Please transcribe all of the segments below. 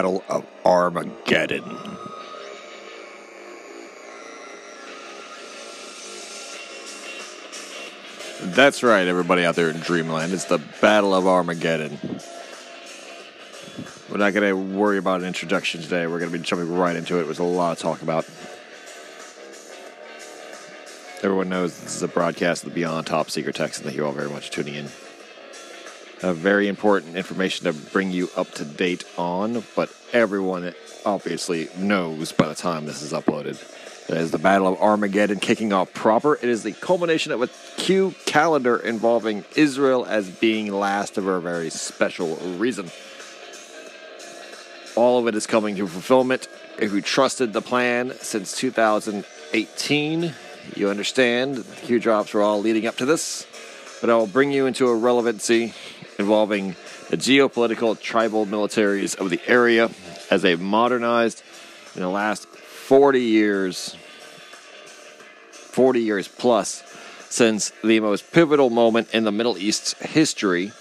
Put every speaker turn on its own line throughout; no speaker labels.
Battle of Armageddon. That's right, everybody out there in Dreamland. It's the Battle of Armageddon. We're not going to worry about an introduction today. We're going to be jumping right into it. There's a lot to talk about. Everyone knows this is a broadcast of the Beyond Top Secret Text, and thank you all very much for tuning in. Uh, very important information to bring you up to date on, but everyone obviously knows by the time this is uploaded. Is the Battle of Armageddon kicking off proper. It is the culmination of a Q calendar involving Israel as being last of a very special reason. All of it is coming to fulfillment. If you trusted the plan since 2018, you understand the Q drops were all leading up to this. But I will bring you into a relevancy involving the geopolitical tribal militaries of the area as they've modernized in the last 40 years, 40 years plus, since the most pivotal moment in the Middle East's history,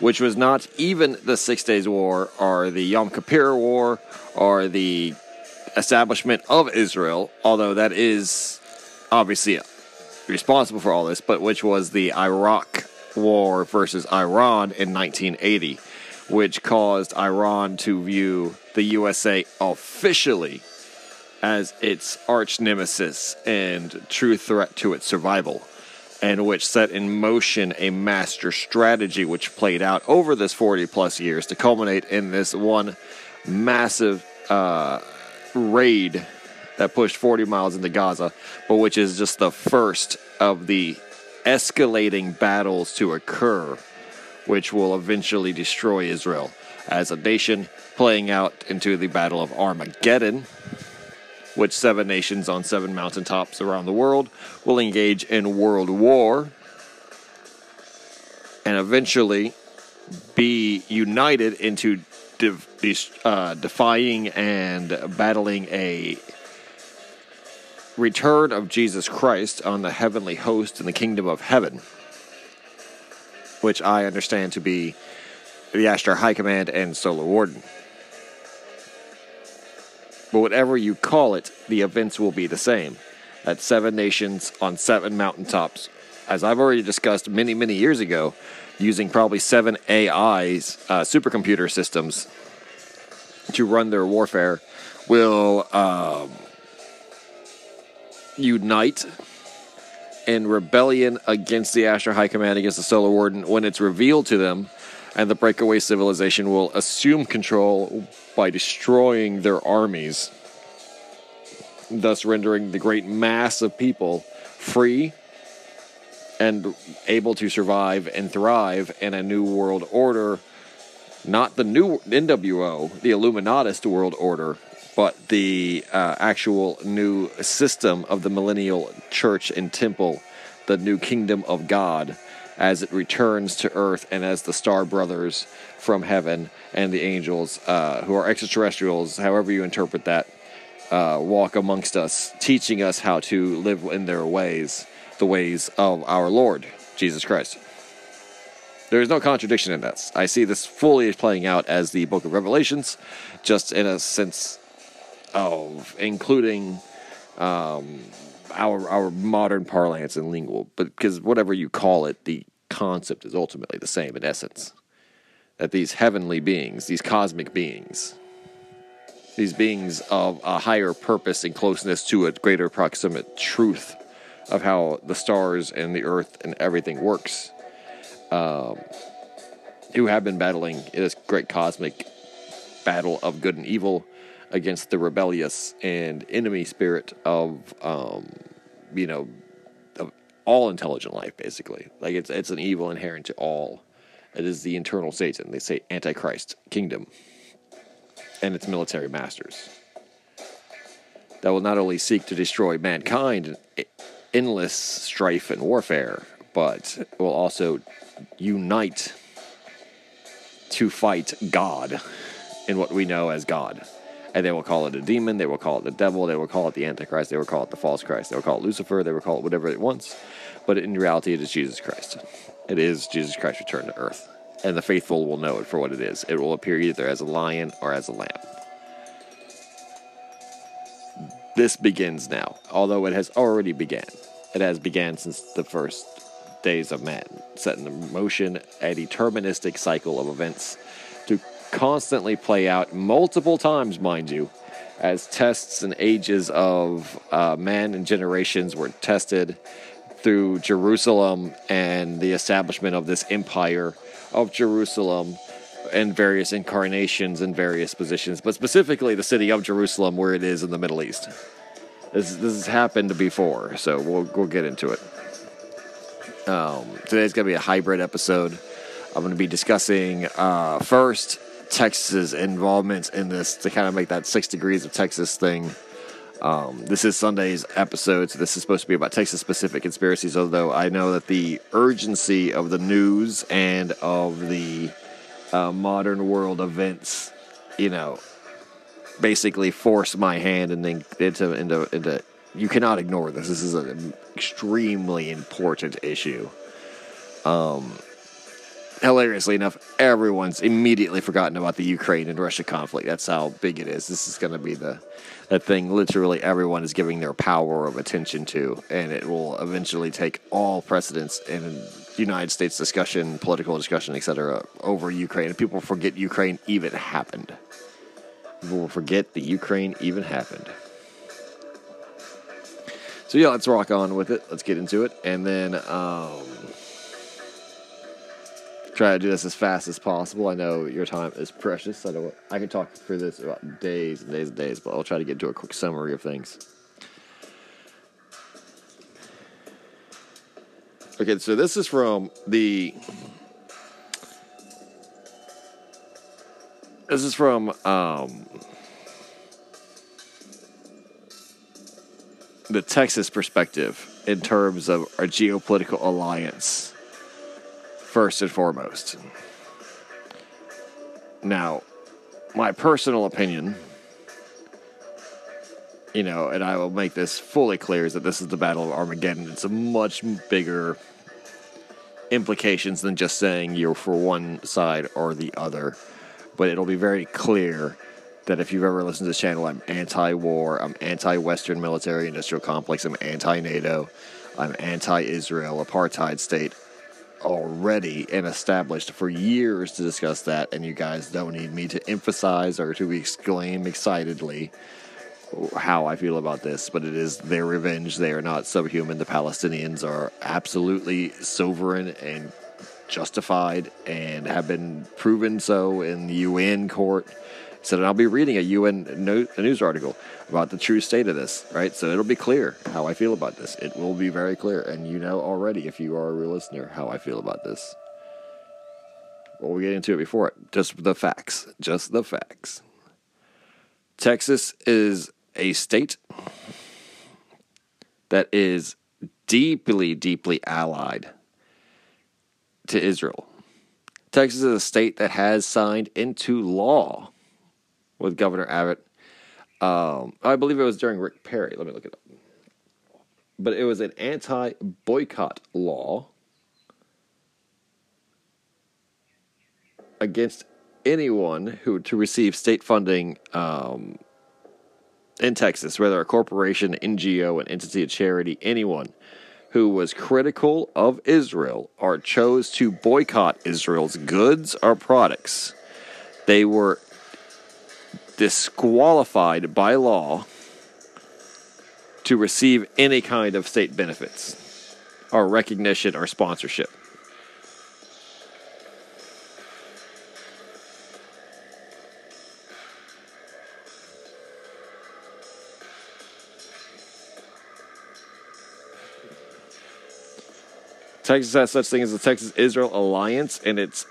which was not even the Six Days War or the Yom Kippur War or the establishment of Israel, although that is obviously responsible for all this, but which was the Iraq War versus Iran in 1980, which caused Iran to view the USA officially as its arch nemesis and true threat to its survival, and which set in motion a master strategy which played out over this 40 plus years to culminate in this one massive uh, raid that pushed 40 miles into Gaza, but which is just the first of the escalating battles to occur, which will eventually destroy Israel as a nation, playing out into the Battle of Armageddon which seven nations on seven mountaintops around the world will engage in world war and eventually be united into uh, defying and battling a return of Jesus Christ on the heavenly host in the kingdom of heaven, which I understand to be the Ashtar High Command and Solar Warden. But whatever you call it, the events will be the same. At seven nations on seven mountaintops. As I've already discussed many, many years ago, using probably seven AIs, uh, supercomputer systems, to run their warfare, will um, unite in rebellion against the Ashtar High Command, against the Solar Warden, when it's revealed to them and the breakaway civilization will assume control by destroying their armies, thus rendering the great mass of people free and able to survive and thrive in a new world order. Not the new NWO, the Illuminatist world order, but the uh, actual new system of the millennial church and temple, the new kingdom of God as it returns to earth and as the star brothers from heaven and the angels, uh, who are extraterrestrials, however you interpret that, uh, walk amongst us, teaching us how to live in their ways, the ways of our Lord, Jesus Christ. There is no contradiction in this. I see this fully playing out as the book of Revelations, just in a sense of including um, our our modern parlance and lingual, but because whatever you call it, the concept is ultimately the same in essence. That these heavenly beings, these cosmic beings, these beings of a higher purpose and closeness to a greater proximate truth of how the stars and the earth and everything works, um, who have been battling this great cosmic battle of good and evil against the rebellious and enemy spirit of, um, you know, of all intelligent life, basically. Like it's it's an evil inherent to all. It is the internal Satan. They say Antichrist kingdom and its military masters that will not only seek to destroy mankind in endless strife and warfare, but will also unite to fight God in what we know as God and they will call it a demon, they will call it the devil, they will call it the Antichrist, they will call it the false Christ, they will call it Lucifer, they will call it whatever it wants. But in reality, it is Jesus Christ. It is Jesus Christ returned to earth. and the faithful will know it for what it is. It will appear either as a lion or as a lamb. This begins now, although it has already began. It has began since the first days of man, setting in motion a deterministic cycle of events constantly play out multiple times, mind you, as tests and ages of uh, man and generations were tested through Jerusalem and the establishment of this empire of Jerusalem and various incarnations and various positions, but specifically the city of Jerusalem, where it is in the Middle East. This this has happened before, so we'll we'll get into it. Um, today's gonna be a hybrid episode. I'm gonna be discussing uh, first Texas's involvement in this to kind of make that six degrees of Texas thing. Um, this is Sunday's episode, so this is supposed to be about Texas specific conspiracies. Although I know that the urgency of the news and of the uh, modern world events, you know, basically force my hand and then into into into. You cannot ignore this. This is an extremely important issue. Um, hilariously enough, everyone's immediately forgotten about the Ukraine and Russia conflict. That's how big it is. This is going to be the thing literally everyone is giving their power of attention to, and it will eventually take all precedence in United States discussion, political discussion, etc., over Ukraine. And people forget Ukraine even happened. People will forget the Ukraine even happened. So yeah, let's rock on with it. Let's get into it, and then um, try to do this as fast as possible. I know your time is precious. I know I can talk for this about days and days and days, but I'll try to get to a quick summary of things. Okay, so this is from the. This is from um, the Texas perspective in terms of our geopolitical alliance first and foremost. Now, my personal opinion, you know, and I will make this fully clear, is that this is the Battle of Armageddon. It's a much bigger implications than just saying you're for one side or the other. But it'll be very clear that if you've ever listened to this channel, I'm anti war, I'm anti Western military industrial complex, I'm anti NATO, I'm anti Israel, apartheid state already and established for years to discuss that, and you guys don't need me to emphasize or to exclaim excitedly how I feel about this, but it is their revenge. They are not subhuman. The Palestinians are absolutely sovereign and justified and have been proven so in the UN court. So I'll be reading a UN news article about the true state of this, right? So it'll be clear how I feel about this. It will be very clear, and you know already if you are a real listener how I feel about this. Well, we'll get into it before it. Just the facts. Just the facts. Texas is a state that is deeply, deeply allied to Israel. Texas is a state that has signed into law with Governor Abbott. Um, I believe it was during Rick Perry. Let me look it up. But it was an anti boycott law against anyone who to receive state funding um, in Texas, whether a corporation, NGO, an entity, a charity, anyone who was critical of Israel or chose to boycott Israel's goods or products, they were disqualified by law to receive any kind of state benefits or recognition or sponsorship. Texas has such thing as the Texas Israel Alliance and its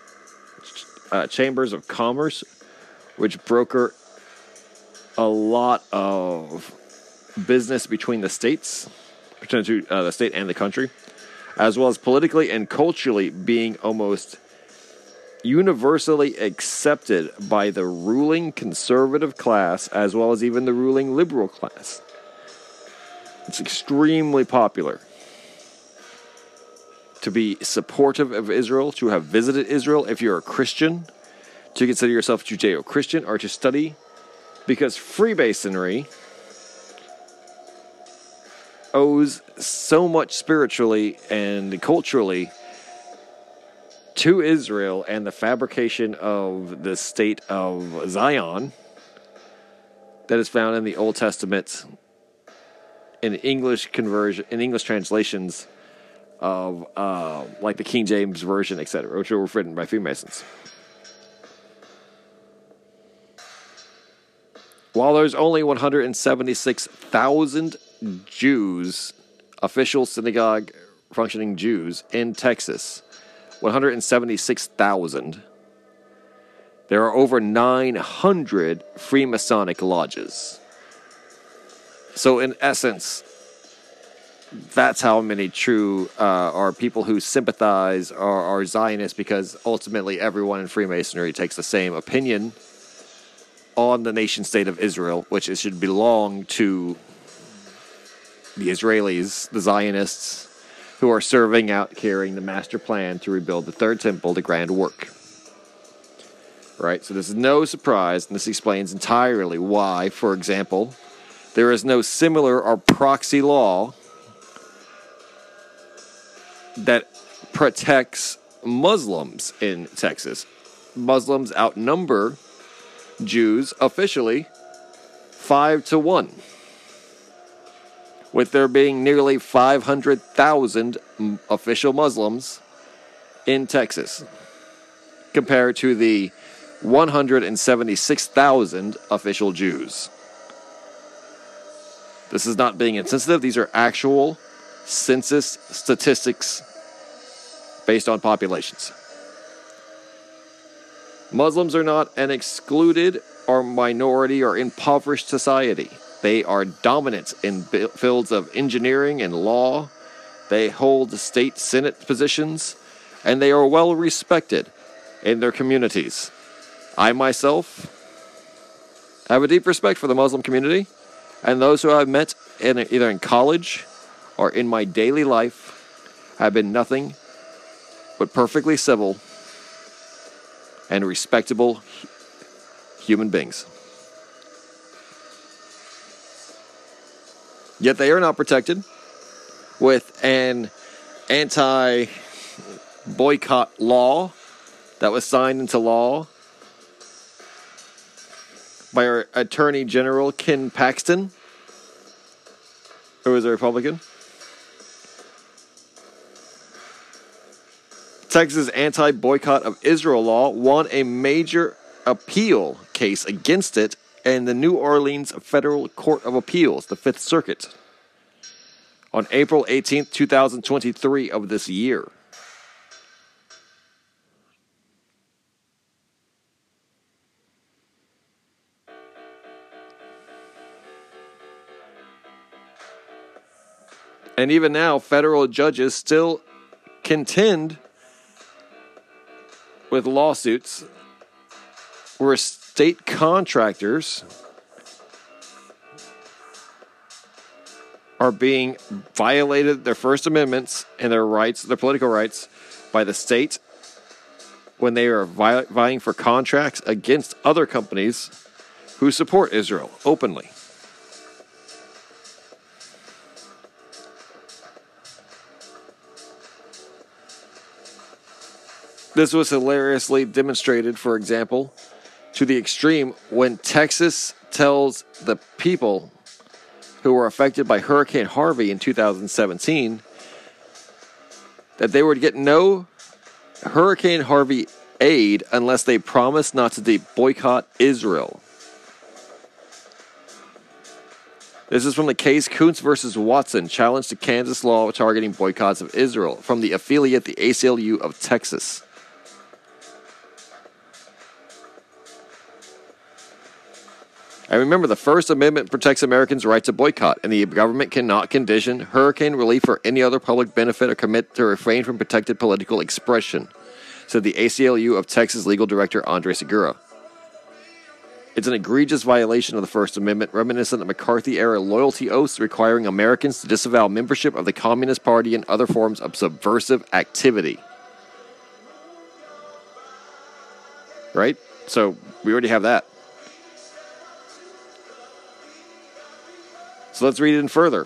uh, chambers of commerce, which broker a lot of business between the states, between uh, the state and the country, as well as politically and culturally being almost universally accepted by the ruling conservative class as well as even the ruling liberal class. It's extremely popular. to be supportive of Israel, to have visited Israel if you're a Christian, to consider yourself Judeo Christian, or to study. Because Freemasonry owes so much spiritually and culturally to Israel and the fabrication of the state of Zion that is found in the Old Testament in English conversion in English translations of uh, like the King James version, etc., which were written by Freemasons. While there's only 176,000 Jews, official synagogue functioning Jews in Texas, 176,000. There are over 900 Freemasonic lodges. So, in essence, that's how many true uh, are people who sympathize or are Zionists because ultimately everyone in Freemasonry takes the same opinion on the nation state of Israel, which it should belong to the Israelis, the Zionists, who are serving out carrying the master plan to rebuild the third temple, the grand work. Right? So this is no surprise, and this explains entirely why, for example, there is no similar or proxy law that protects Muslims in Texas. Muslims outnumber Jews officially five to one with there being nearly 500,000 official Muslims in Texas, compared to the 176,000 official Jews. This is not being insensitive, these are actual census statistics based on populations. Muslims are not an excluded or minority or impoverished society. They are dominant in fields of engineering and law. They hold state senate positions, and they are well respected in their communities. I myself have a deep respect for the Muslim community and those who I've met in, either in college or in my daily life have been nothing but perfectly civil and respectable human beings. Yet they are not protected with an anti boycott law that was signed into law by our Attorney General Ken Paxton, who is a Republican. Texas anti boycott of Israel law won a major appeal case against it in the New Orleans Federal Court of Appeals, the Fifth Circuit, on April 18th, 2023 of this year. And even now, federal judges still contend with lawsuits where state contractors are being violated their First Amendments and their rights, their political rights, by the state when they are vying for contracts against other companies who support Israel openly. This was hilariously demonstrated, for example, to the extreme when Texas tells the people who were affected by Hurricane Harvey in 2017 that they would get no Hurricane Harvey aid unless they promised not to boycott Israel. This is from the case Koontz versus Watson, challenge to Kansas law targeting boycotts of Israel, from the affiliate, the ACLU of Texas. And remember, the First Amendment protects Americans' right to boycott, and the government cannot condition hurricane relief or any other public benefit or commit to refrain from protected political expression, said the ACLU of Texas legal director Andre Segura. It's an egregious violation of the First Amendment, reminiscent of McCarthy era loyalty oaths requiring Americans to disavow membership of the Communist Party and other forms of subversive activity. Right? So we already have that. So let's read it in further.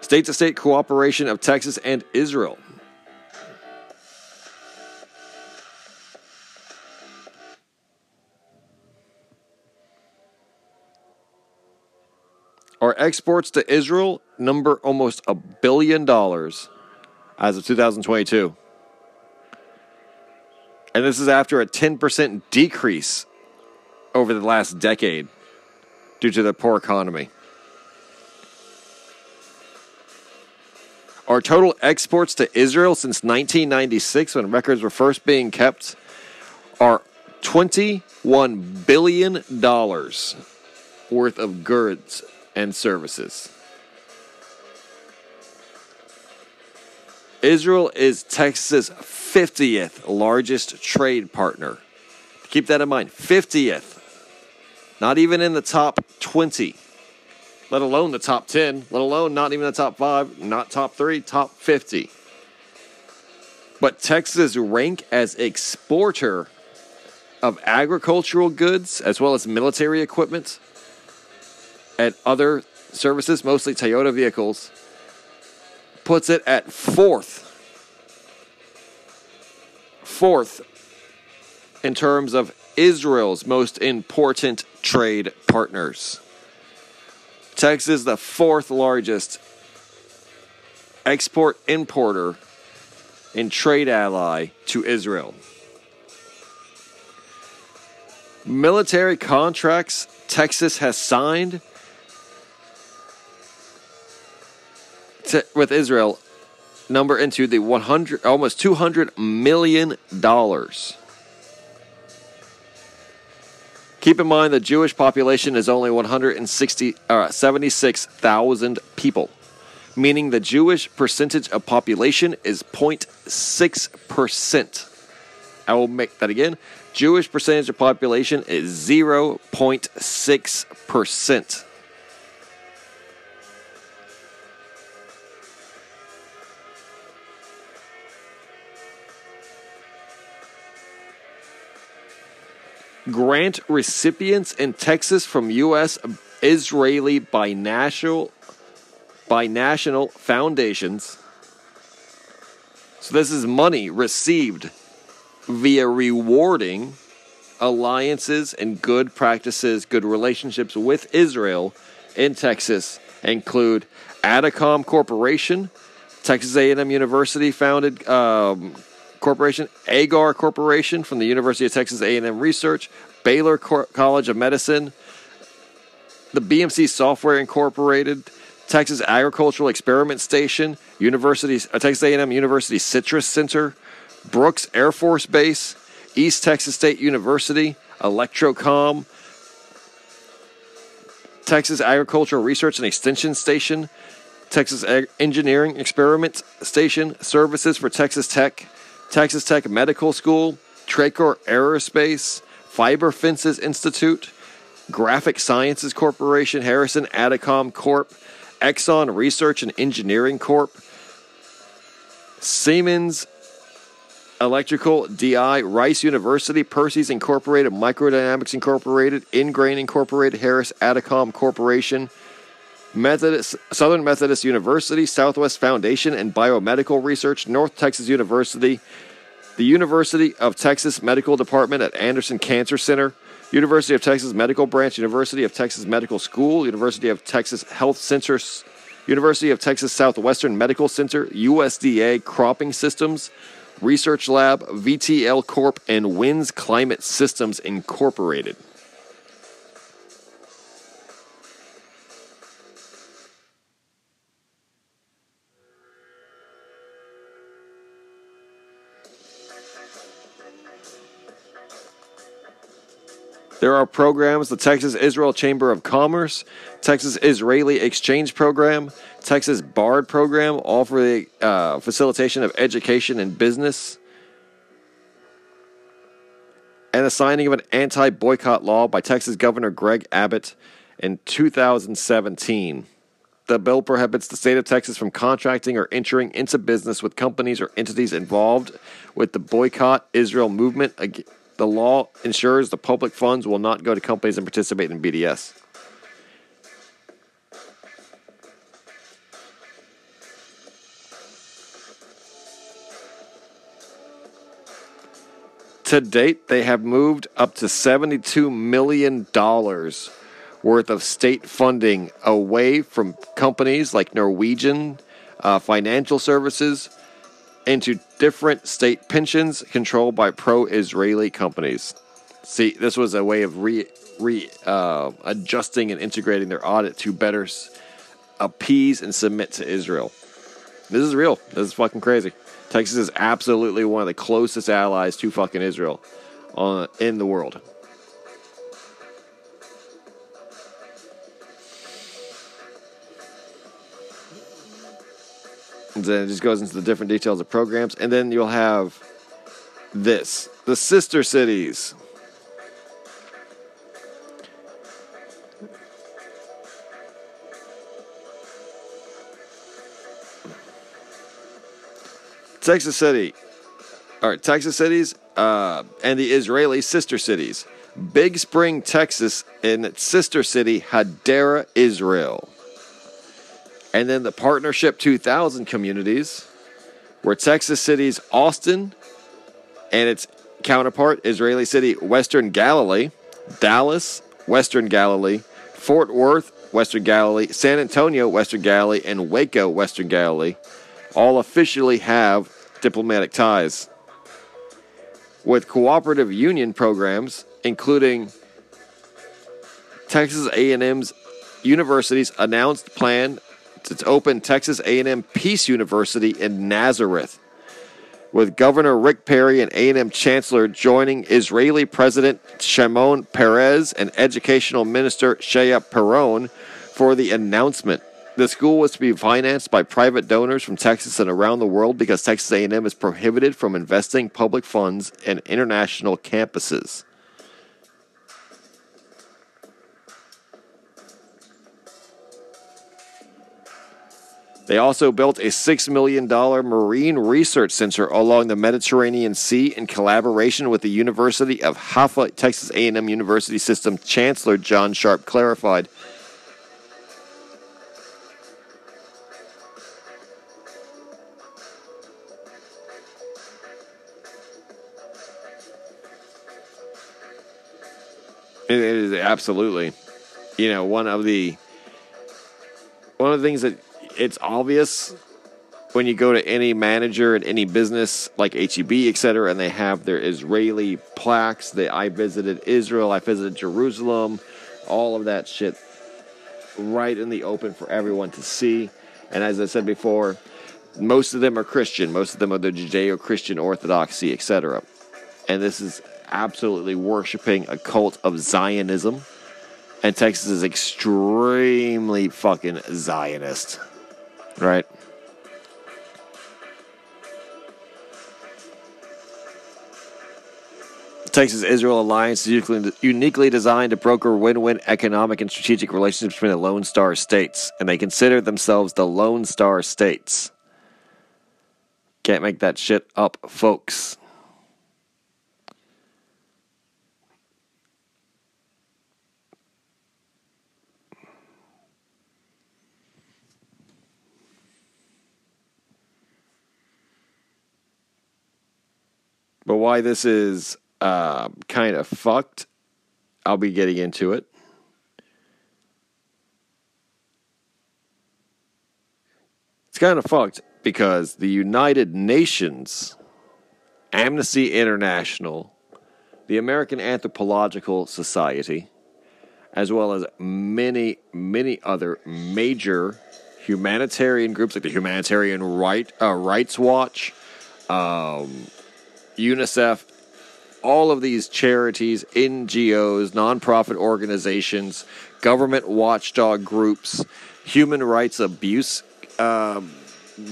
State to state cooperation of Texas and Israel. Our exports to Israel number almost a billion dollars as of 2022. And this is after a 10% decrease over the last decade due to the poor economy. Our total exports to Israel since 1996, when records were first being kept, are $21 billion worth of goods and services. Israel is Texas' 50th largest trade partner. Keep that in mind 50th. Not even in the top 20, let alone the top 10, let alone not even the top 5, not top 3, top 50. But Texas' rank as exporter of agricultural goods as well as military equipment and other services, mostly Toyota vehicles, puts it at fourth. Fourth in terms of Israel's most important trade partners. Texas, is the fourth largest export importer and trade ally to Israel. Military contracts Texas has signed to, with Israel number into the 100 almost 200 million dollars. Keep in mind the Jewish population is only 160 uh, 76,000 people, meaning the Jewish percentage of population is 0.6%. I will make that again. Jewish percentage of population is 0.6%. grant recipients in Texas from U.S. Israeli binational binational foundations. So this is money received via rewarding alliances and good practices, good relationships with Israel in Texas include Adicom Corporation, Texas A&M University founded um, Corporation, Agar Corporation from the University of Texas A&M Research, Baylor College of Medicine, the BMC Software Incorporated, Texas Agricultural Experiment Station, University uh, Texas A&M University Citrus Center, Brooks Air Force Base, East Texas State University, Electrocom, Texas Agricultural Research and Extension Station, Texas Ag- Engineering Experiment Station, Services for Texas Tech, Texas Tech Medical School, Tracor Aerospace, Fiber Fences Institute, Graphic Sciences Corporation, Harrison Adicom Corp., Exxon Research and Engineering Corp., Siemens Electrical DI, Rice University, Percy's Incorporated, Microdynamics Incorporated, Ingrain Incorporated, Harris Adicom Corporation, Methodist, Southern Methodist University, Southwest Foundation and Biomedical Research, North Texas University, the University of Texas Medical Department at Anderson Cancer Center, University of Texas Medical Branch, University of Texas Medical School, University of Texas Health Centers, University of Texas Southwestern Medical Center, USDA Cropping Systems, Research Lab, VTL Corp, and Winds Climate Systems Incorporated. There are programs the Texas Israel Chamber of Commerce, Texas Israeli Exchange Program, Texas BARD Program, all for the uh, facilitation of education and business. and the signing of an anti boycott law by Texas Governor Greg Abbott in 2017. The bill prohibits the state of Texas from contracting or entering into business with companies or entities involved with the boycott Israel movement. The law ensures the public funds will not go to companies that participate in BDS. To date, they have moved up to $72 million worth of state funding away from companies like Norwegian uh, Financial Services into different state pensions controlled by pro-Israeli companies. See, this was a way of re, re uh, adjusting and integrating their audit to better appease and submit to Israel. This is real. This is fucking crazy. Texas is absolutely one of the closest allies to fucking Israel uh, in the world. And then it just goes into the different details of programs. And then you'll have this the sister cities. Texas City, all right, Texas cities, uh, and the Israeli sister cities. Big Spring, Texas, and its sister city, Hadera, Israel. And then the Partnership 2000 communities, where Texas cities Austin and its counterpart, Israeli city Western Galilee, Dallas, Western Galilee, Fort Worth, Western Galilee, San Antonio, Western Galilee, and Waco, Western Galilee, all officially have diplomatic ties. With cooperative union programs, including Texas A&M's university's announced plan to open Texas A&M Peace University in Nazareth, with Governor Rick Perry and A&M Chancellor joining Israeli President Shimon Peres and Educational Minister Shaya Piron for the announcement. The school was to be financed by private donors from Texas and around the world because Texas A&M is prohibited from investing public funds in international campuses. They also built a $6 million marine research center along the Mediterranean Sea in collaboration with the University of Haifa. Texas A&M University System Chancellor John Sharp clarified It is absolutely, you know, one of the one of the things that it's obvious when you go to any manager in any business like HEB, et cetera, and they have their Israeli plaques. That I visited Israel, I visited Jerusalem, all of that shit, right in the open for everyone to see. And as I said before, most of them are Christian. Most of them are the Judeo-Christian Orthodoxy, etc. And this is absolutely worshiping a cult of Zionism. And Texas is extremely fucking Zionist. Right? Texas Israel alliance is uniquely designed to broker win win economic and strategic relationships between the Lone Star states, and they consider themselves the Lone Star states. Can't make that shit up, folks. But why this is uh, kind of fucked, I'll be getting into it. It's kind of fucked because the United Nations, Amnesty International, the American Anthropological Society, as well as many, many other major humanitarian groups like the Humanitarian right, uh, Rights Watch, um, UNICEF, all of these charities, NGOs, nonprofit organizations, government watchdog groups, human rights abuse uh,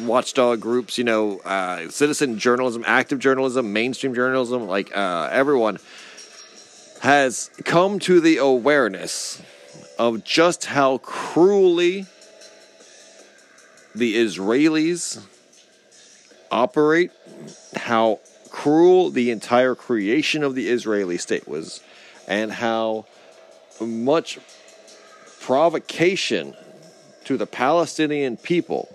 watchdog groups, you know, uh, citizen journalism, active journalism, mainstream journalism, like uh, everyone, has come to the awareness of just how cruelly the Israelis operate, how cruel the entire creation of the Israeli state was, and how much provocation to the Palestinian people,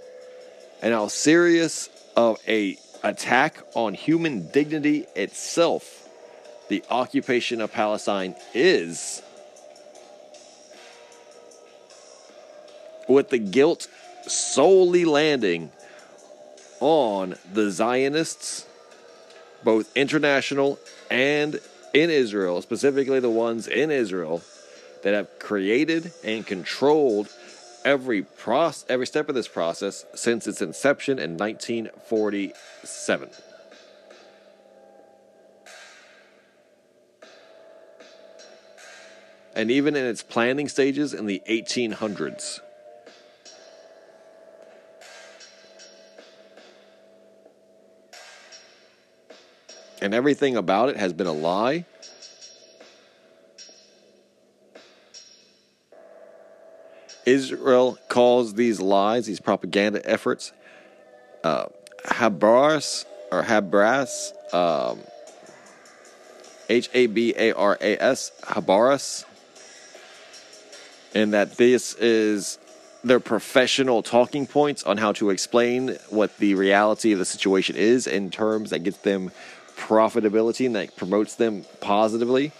and how serious of a attack on human dignity itself the occupation of Palestine is. With the guilt solely landing on the Zionists, both international and in Israel, specifically the ones in Israel that have created and controlled every process, every step of this process since its inception in 1947. And even in its planning stages in the 1800s. And everything about it has been a lie. Israel calls these lies, these propaganda efforts, uh, Habras or Habras, um, H A B A R A S, Habaras, and that this is their professional talking points on how to explain what the reality of the situation is in terms that gets them profitability and that promotes them positively.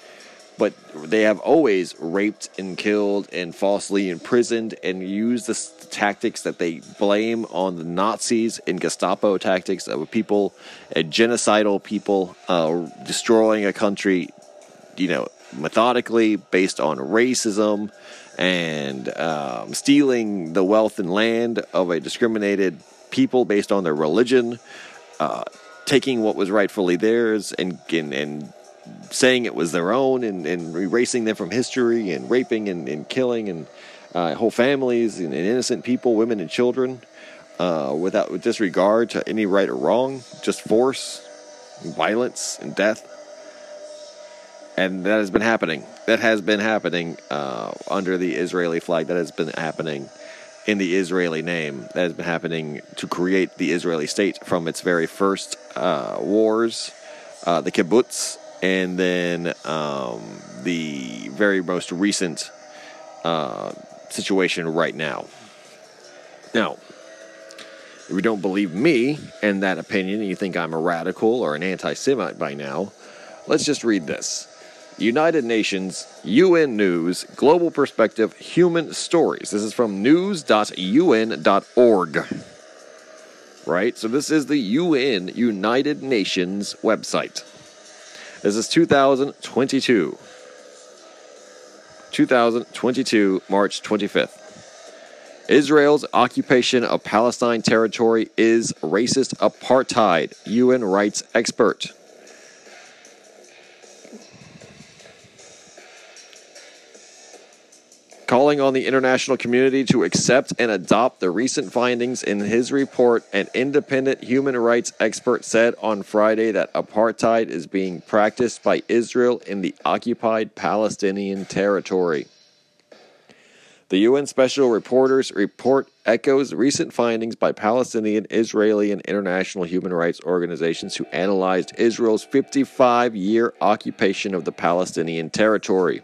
But they have always raped and killed and falsely imprisoned and used the tactics that they blame on the Nazis and Gestapo tactics of people, a genocidal people, uh, destroying a country, you know, methodically based on racism and um, stealing the wealth and land of a discriminated people based on their religion. Uh, taking what was rightfully theirs and and, and saying it was their own and, and erasing them from history and raping and, and killing and uh, whole families and, and, innocent people, women and children, uh, without with disregard to any right or wrong, just force, and violence, and death. And that has been happening. That has been happening uh, under the Israeli flag. That has been happening in the Israeli name that has been happening to create the Israeli state from its very first uh, wars, uh, the kibbutz, and then um, the very most recent uh, situation right now. Now, if you don't believe me and that opinion, and you think I'm a radical or an anti Semite by now, let's just read this. United Nations, UN News, Global Perspective, Human Stories. This is from news.un.org. Right? So this is the UN, United Nations website. This is 2022. 2022, March 25th. Israel's occupation of Palestine territory is racist apartheid, UN rights expert. Calling on the international community to accept and adopt the recent findings in his report. An independent human rights expert said on Friday that apartheid is being practiced by Israel in the occupied Palestinian territory. The UN Special Rapporteur's report echoes recent findings by Palestinian, Israeli, and international human rights organizations who analyzed Israel's 55 year occupation of the Palestinian territory.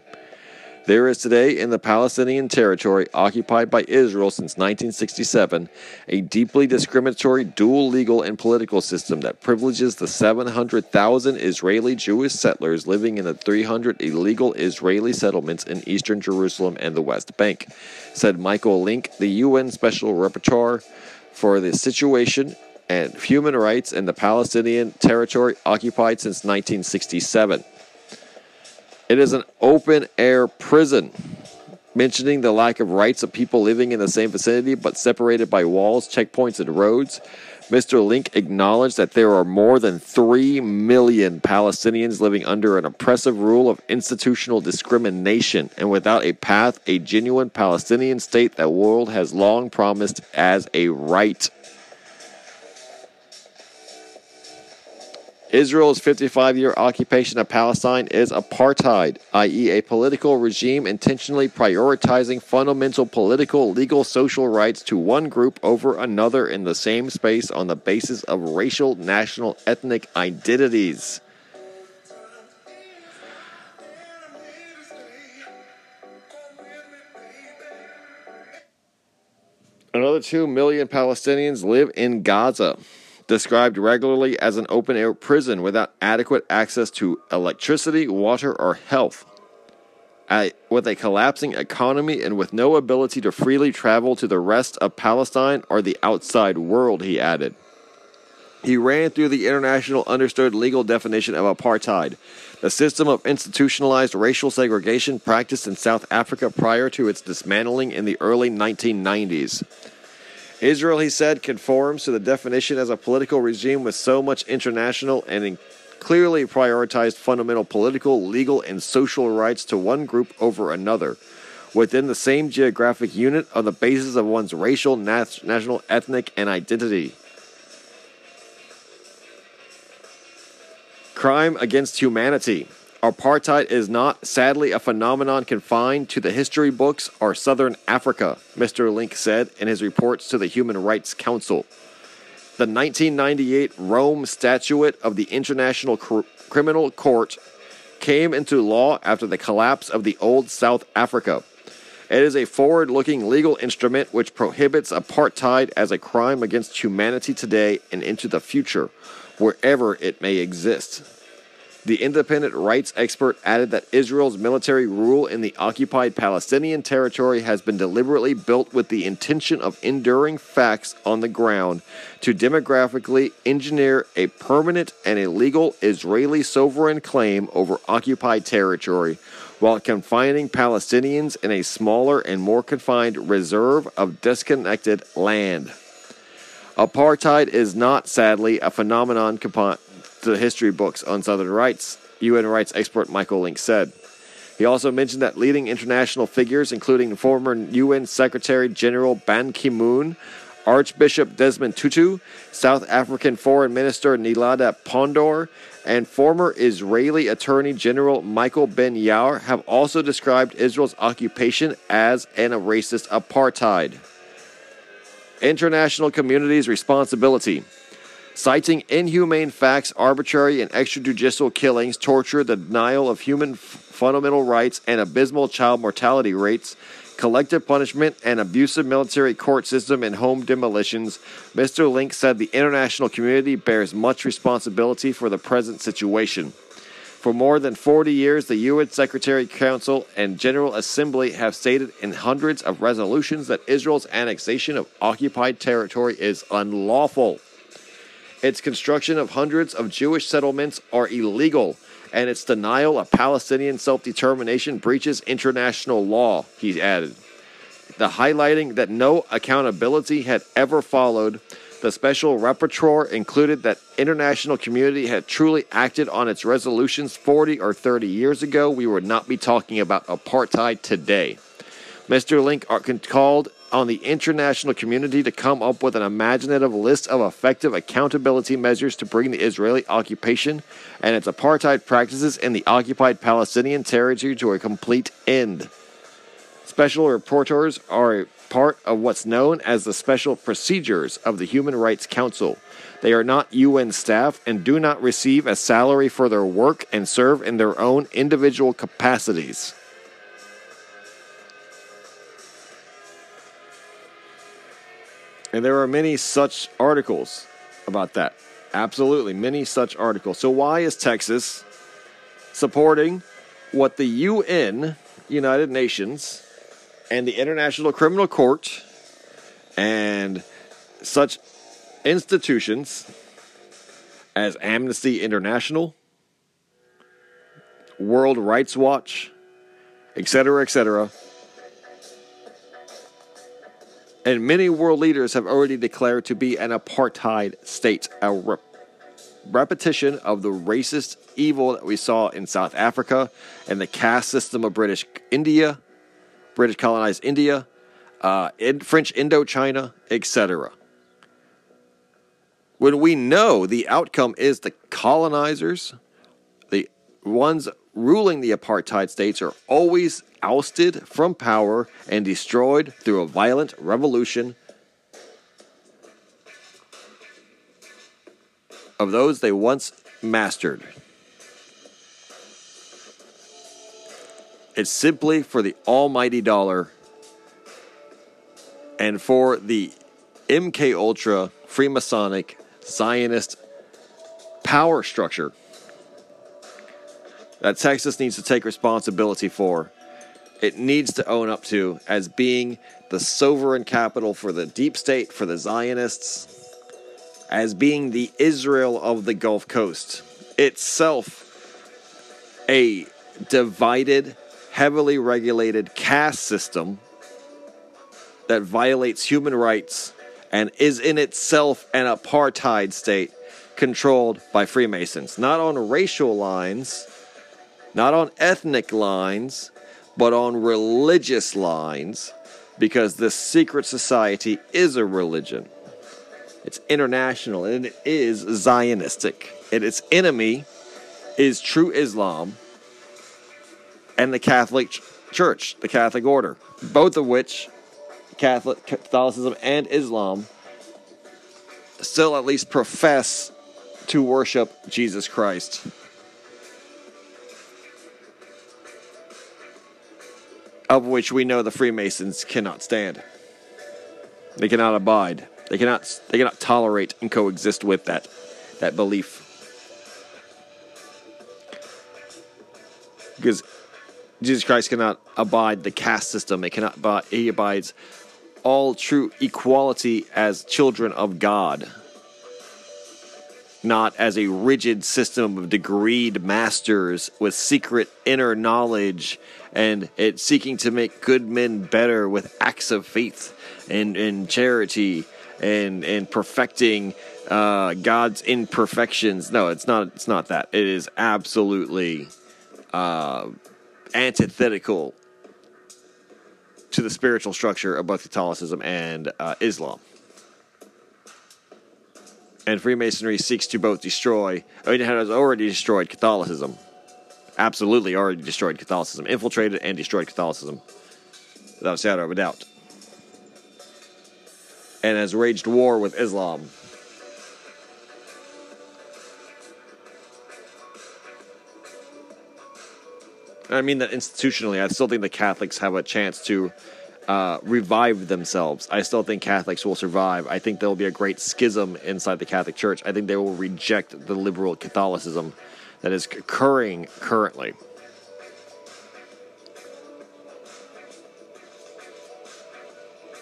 There is today in the Palestinian territory occupied by Israel since 1967 a deeply discriminatory dual legal and political system that privileges the 700,000 Israeli Jewish settlers living in the 300 illegal Israeli settlements in eastern Jerusalem and the West Bank, said Michael Lynk, the UN Special Rapporteur for the situation and human rights in the Palestinian territory occupied since 1967. It is an open air prison, mentioning the lack of rights of people living in the same vicinity but separated by walls, checkpoints, and roads. Mr. Lynk acknowledged that there are more than 3 million Palestinians living under an oppressive rule of institutional discrimination and without a path, a genuine Palestinian state that the world has long promised as a right. Israel's 55 year occupation of Palestine is apartheid, i.e., a political regime intentionally prioritizing fundamental political, legal, social rights to one group over another in the same space on the basis of racial, national, ethnic identities. Another 2 million Palestinians live in Gaza described regularly as an open air prison without adequate access to electricity, water, or health. with a collapsing economy and with no ability to freely travel to the rest of Palestine or the outside world, he added. He ran through the international understood legal definition of apartheid, the system of institutionalized racial segregation practiced in South Africa prior to its dismantling in the early 1990s. Israel, he said, conforms to the definition as a political regime with so much international and clearly prioritized fundamental political, legal, and social rights to one group over another within the same geographic unit on the basis of one's racial, national, ethnic, and identity. Crime against humanity. Apartheid is not, sadly, a phenomenon confined to the history books or southern Africa, Mr. Lynk said in his reports to the Human Rights Council. The 1998 Rome Statute of the International Cr- Criminal Court came into law after the collapse of the old South Africa. It is a forward looking legal instrument which prohibits apartheid as a crime against humanity today and into the future, wherever it may exist. The independent rights expert added that Israel's military rule in the occupied Palestinian territory has been deliberately built with the intention of enduring facts on the ground to demographically engineer a permanent and illegal Israeli sovereign claim over occupied territory while confining Palestinians in a smaller and more confined reserve of disconnected land. Apartheid is not, sadly, a phenomenon the history books on Southern rights, UN rights expert Michael Lynk said. He also mentioned that leading international figures, including former UN Secretary General Ban Ki moon, Archbishop Desmond Tutu, South African Foreign Minister Naledi Pandor, and former Israeli Attorney General Michael Ben Yair, have also described Israel's occupation as an racist apartheid. International community's responsibility citing inhumane facts, arbitrary and extrajudicial killings, torture, the denial of human f- fundamental rights, and abysmal child mortality rates, collective punishment, and abusive military court system and home demolitions, Mr. Lynk said the international community bears much responsibility for the present situation. For more than 40 years, the UN Secretary Council and General Assembly have stated in hundreds of resolutions that Israel's annexation of occupied territory is unlawful. Its construction of hundreds of Jewish settlements are illegal, and its denial of Palestinian self determination breaches international law, he added. The highlighting that no accountability had ever followed, the special rapporteur included that international community had truly acted on its resolutions 40 or 30 years ago, we would not be talking about apartheid today. Mr. Lynk called on the international community to come up with an imaginative list of effective accountability measures to bring the Israeli occupation and its apartheid practices in the occupied Palestinian territory to a complete end. Special rapporteurs are a part of what's known as the special procedures of the Human Rights Council. They are not UN staff and do not receive a salary for their work and serve in their own individual capacities. And there are many such articles about that. Absolutely, many such articles. So, why is Texas supporting what the UN, United Nations, and the International Criminal Court and such institutions as Amnesty International, World Rights Watch, etc., etc., and many world leaders have already declared to be an apartheid state, a rep- repetition of the racist evil that we saw in South Africa and the caste system of British India, British colonized India, uh, in French Indochina, etc. when we know the outcome is the colonizers, the ones ruling the apartheid states, are always ousted from power and destroyed through a violent revolution of those they once mastered. It's simply for the almighty dollar and for the MK Ultra Freemasonic Zionist power structure that Texas needs to take responsibility for. It needs to own up to as being the sovereign capital for the deep state, for the Zionists, as being the Israel of the Gulf Coast, itself a divided, heavily regulated caste system that violates human rights and is in itself an apartheid state controlled by Freemasons, not on racial lines, not on ethnic lines, but on religious lines, because this secret society is a religion. It's international and it is Zionistic. And its enemy is true Islam and the Catholic Church, the Catholic order, both of which Catholic Catholicism and Islam still at least profess to worship Jesus Christ. Of which we know the Freemasons cannot stand. They cannot abide. They cannot they cannot tolerate and coexist with that that belief. Because Jesus Christ cannot abide the caste system. It cannot abide, he abides all true equality as children of God, not as a rigid system of degreed masters with secret inner knowledge and it seeking to make good men better with acts of faith and, and charity and and perfecting uh, God's imperfections. No, it's not. It's not that. It is absolutely uh, antithetical to the spiritual structure of both Catholicism and uh, Islam. And Freemasonry seeks to both destroy. I mean, it has already destroyed Catholicism. Absolutely, already destroyed Catholicism, infiltrated and destroyed Catholicism, without a shadow of a doubt and has waged war with Islam. I mean that institutionally, I still think the Catholics have a chance to uh, revive themselves. I still think Catholics will survive. I think there will be a great schism inside the Catholic Church. I think they will reject the liberal Catholicism that is occurring currently.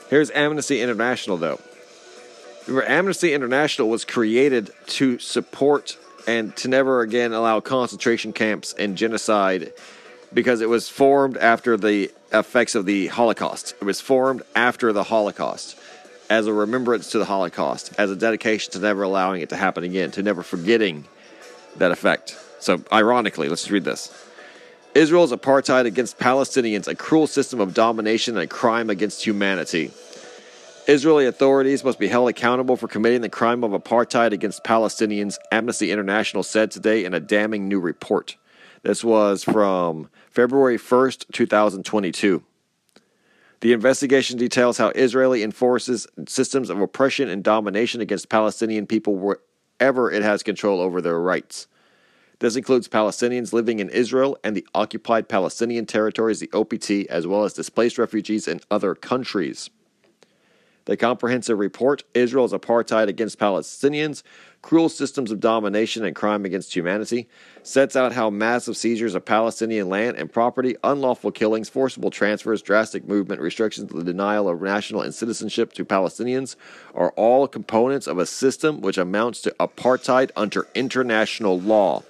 Here's Amnesty International, though. Remember, Amnesty International was created to support and to never again allow concentration camps and genocide because it was formed after the effects of the Holocaust. It was formed after the Holocaust as a remembrance to the Holocaust, as a dedication to never allowing it to happen again, to never forgetting that effect. So, ironically, let's just read this. Israel's apartheid against Palestinians, a cruel system of domination and a crime against humanity. Israeli authorities must be held accountable for committing the crime of apartheid against Palestinians, Amnesty International said today in a damning new report. This was from February 1st, 2022. The investigation details how Israeli enforces systems of oppression and domination against Palestinian people wherever it has control over their rights. This includes Palestinians living in Israel and the occupied Palestinian territories, the OPT, as well as displaced refugees in other countries. The comprehensive report, Israel's apartheid against Palestinians, cruel systems of domination and crime against humanity, sets out how massive seizures of Palestinian land and property, unlawful killings, forcible transfers, drastic movement restrictions, the denial of national and citizenship to Palestinians are all components of a system which amounts to apartheid under international law.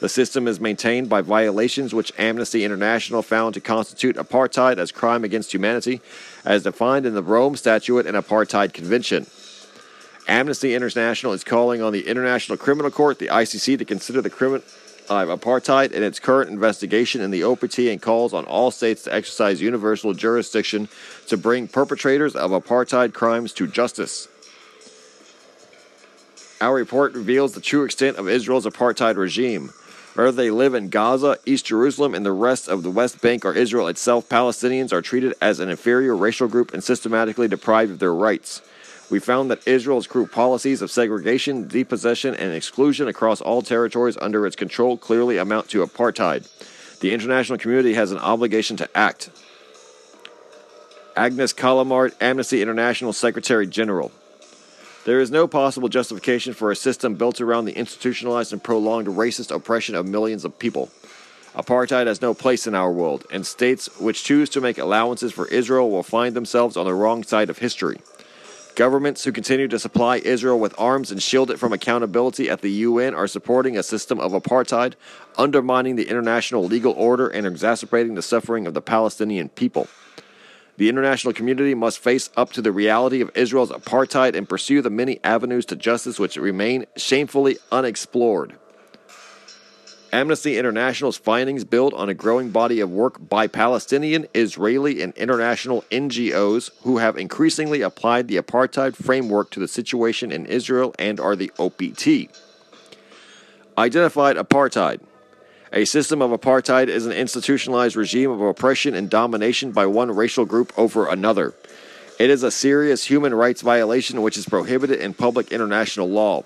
The system is maintained by violations which Amnesty International found to constitute apartheid as crime against humanity, as defined in the Rome Statute and Apartheid Convention. Amnesty International is calling on the International Criminal Court, the ICC, to consider the crime of uh, apartheid in its current investigation in the OPT and calls on all states to exercise universal jurisdiction to bring perpetrators of apartheid crimes to justice. Our report reveals the true extent of Israel's apartheid regime. Whether they live in Gaza, East Jerusalem, and the rest of the West Bank or Israel itself, Palestinians are treated as an inferior racial group and systematically deprived of their rights. We found that Israel's cruel policies of segregation, depossession, and exclusion across all territories under its control clearly amount to apartheid. The international community has an obligation to act. Agnes Callamard, Amnesty International Secretary General. There is no possible justification for a system built around the institutionalized and prolonged racist oppression of millions of people. Apartheid has no place in our world, and states which choose to make allowances for Israel will find themselves on the wrong side of history. Governments who continue to supply Israel with arms and shield it from accountability at the UN are supporting a system of apartheid, undermining the international legal order and exacerbating the suffering of the Palestinian people. The international community must face up to the reality of Israel's apartheid and pursue the many avenues to justice which remain shamefully unexplored. Amnesty International's findings build on a growing body of work by Palestinian, Israeli, and international NGOs who have increasingly applied the apartheid framework to the situation in Israel and are the OPT. Identified apartheid. A system of apartheid is an institutionalized regime of oppression and domination by one racial group over another. It is a serious human rights violation which is prohibited in public international law.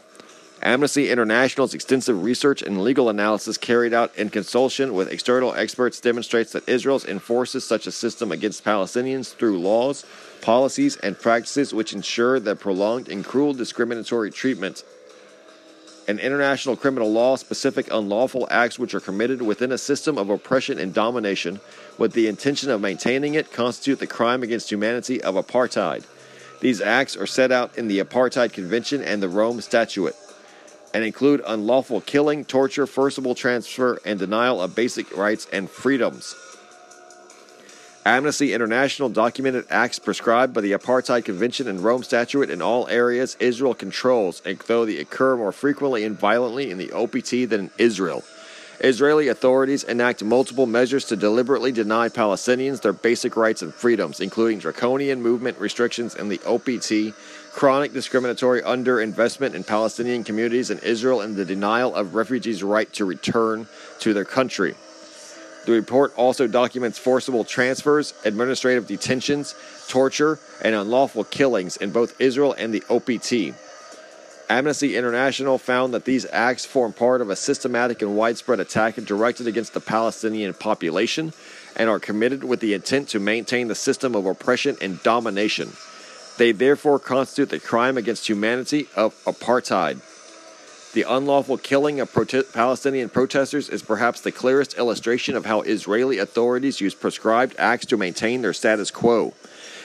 Amnesty International's extensive research and legal analysis carried out in consultation with external experts demonstrates that Israel enforces such a system against Palestinians through laws, policies, and practices which ensure that prolonged and cruel discriminatory treatment and international criminal law specific unlawful acts which are committed within a system of oppression and domination with the intention of maintaining it constitute the crime against humanity of apartheid. These acts are set out in the Apartheid Convention and the Rome Statute and include unlawful killing, torture, forcible transfer, and denial of basic rights and freedoms. Amnesty International documented acts prescribed by the Apartheid Convention and Rome Statute in all areas Israel controls, and though they occur more frequently and violently in the OPT than in Israel. Israeli authorities enact multiple measures to deliberately deny Palestinians their basic rights and freedoms, including draconian movement restrictions in the OPT, chronic discriminatory underinvestment in Palestinian communities in Israel, and the denial of refugees' right to return to their country. The report also documents forcible transfers, administrative detentions, torture, and unlawful killings in both Israel and the OPT. Amnesty International found that these acts form part of a systematic and widespread attack directed against the Palestinian population and are committed with the intent to maintain the system of oppression and domination. They therefore constitute the crime against humanity of apartheid. The unlawful killing of prote- Palestinian protesters is perhaps the clearest illustration of how Israeli authorities use prescribed acts to maintain their status quo.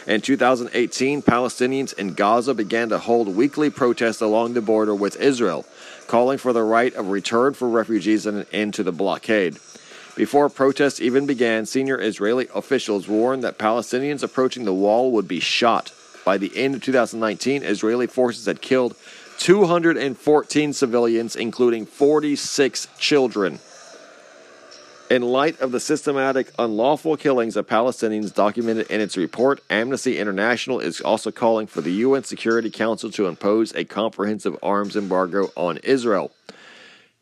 In 2018, Palestinians in Gaza began to hold weekly protests along the border with Israel, calling for the right of return for refugees and an end to the blockade. Before protests even began, senior Israeli officials warned that Palestinians approaching the wall would be shot. By the end of 2019, Israeli forces had killed 214 civilians, including 46 children. In light of the systematic unlawful killings of Palestinians documented in its report, Amnesty International is also calling for the UN Security Council to impose a comprehensive arms embargo on Israel.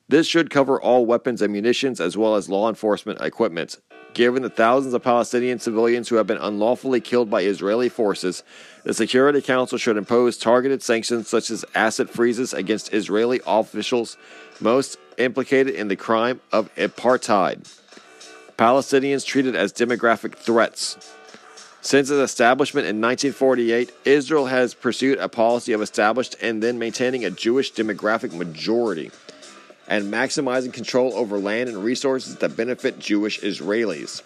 This should cover all weapons and munitions as well as law enforcement equipment. Given the thousands of Palestinian civilians who have been unlawfully killed by Israeli forces, the Security Council should impose targeted sanctions such as asset freezes against Israeli officials most implicated in the crime of apartheid. Palestinians treated as demographic threats. Since its establishment in 1948, Israel has pursued a policy of established and then maintaining a Jewish demographic majority and maximizing control over land and resources that benefit Jewish Israelis.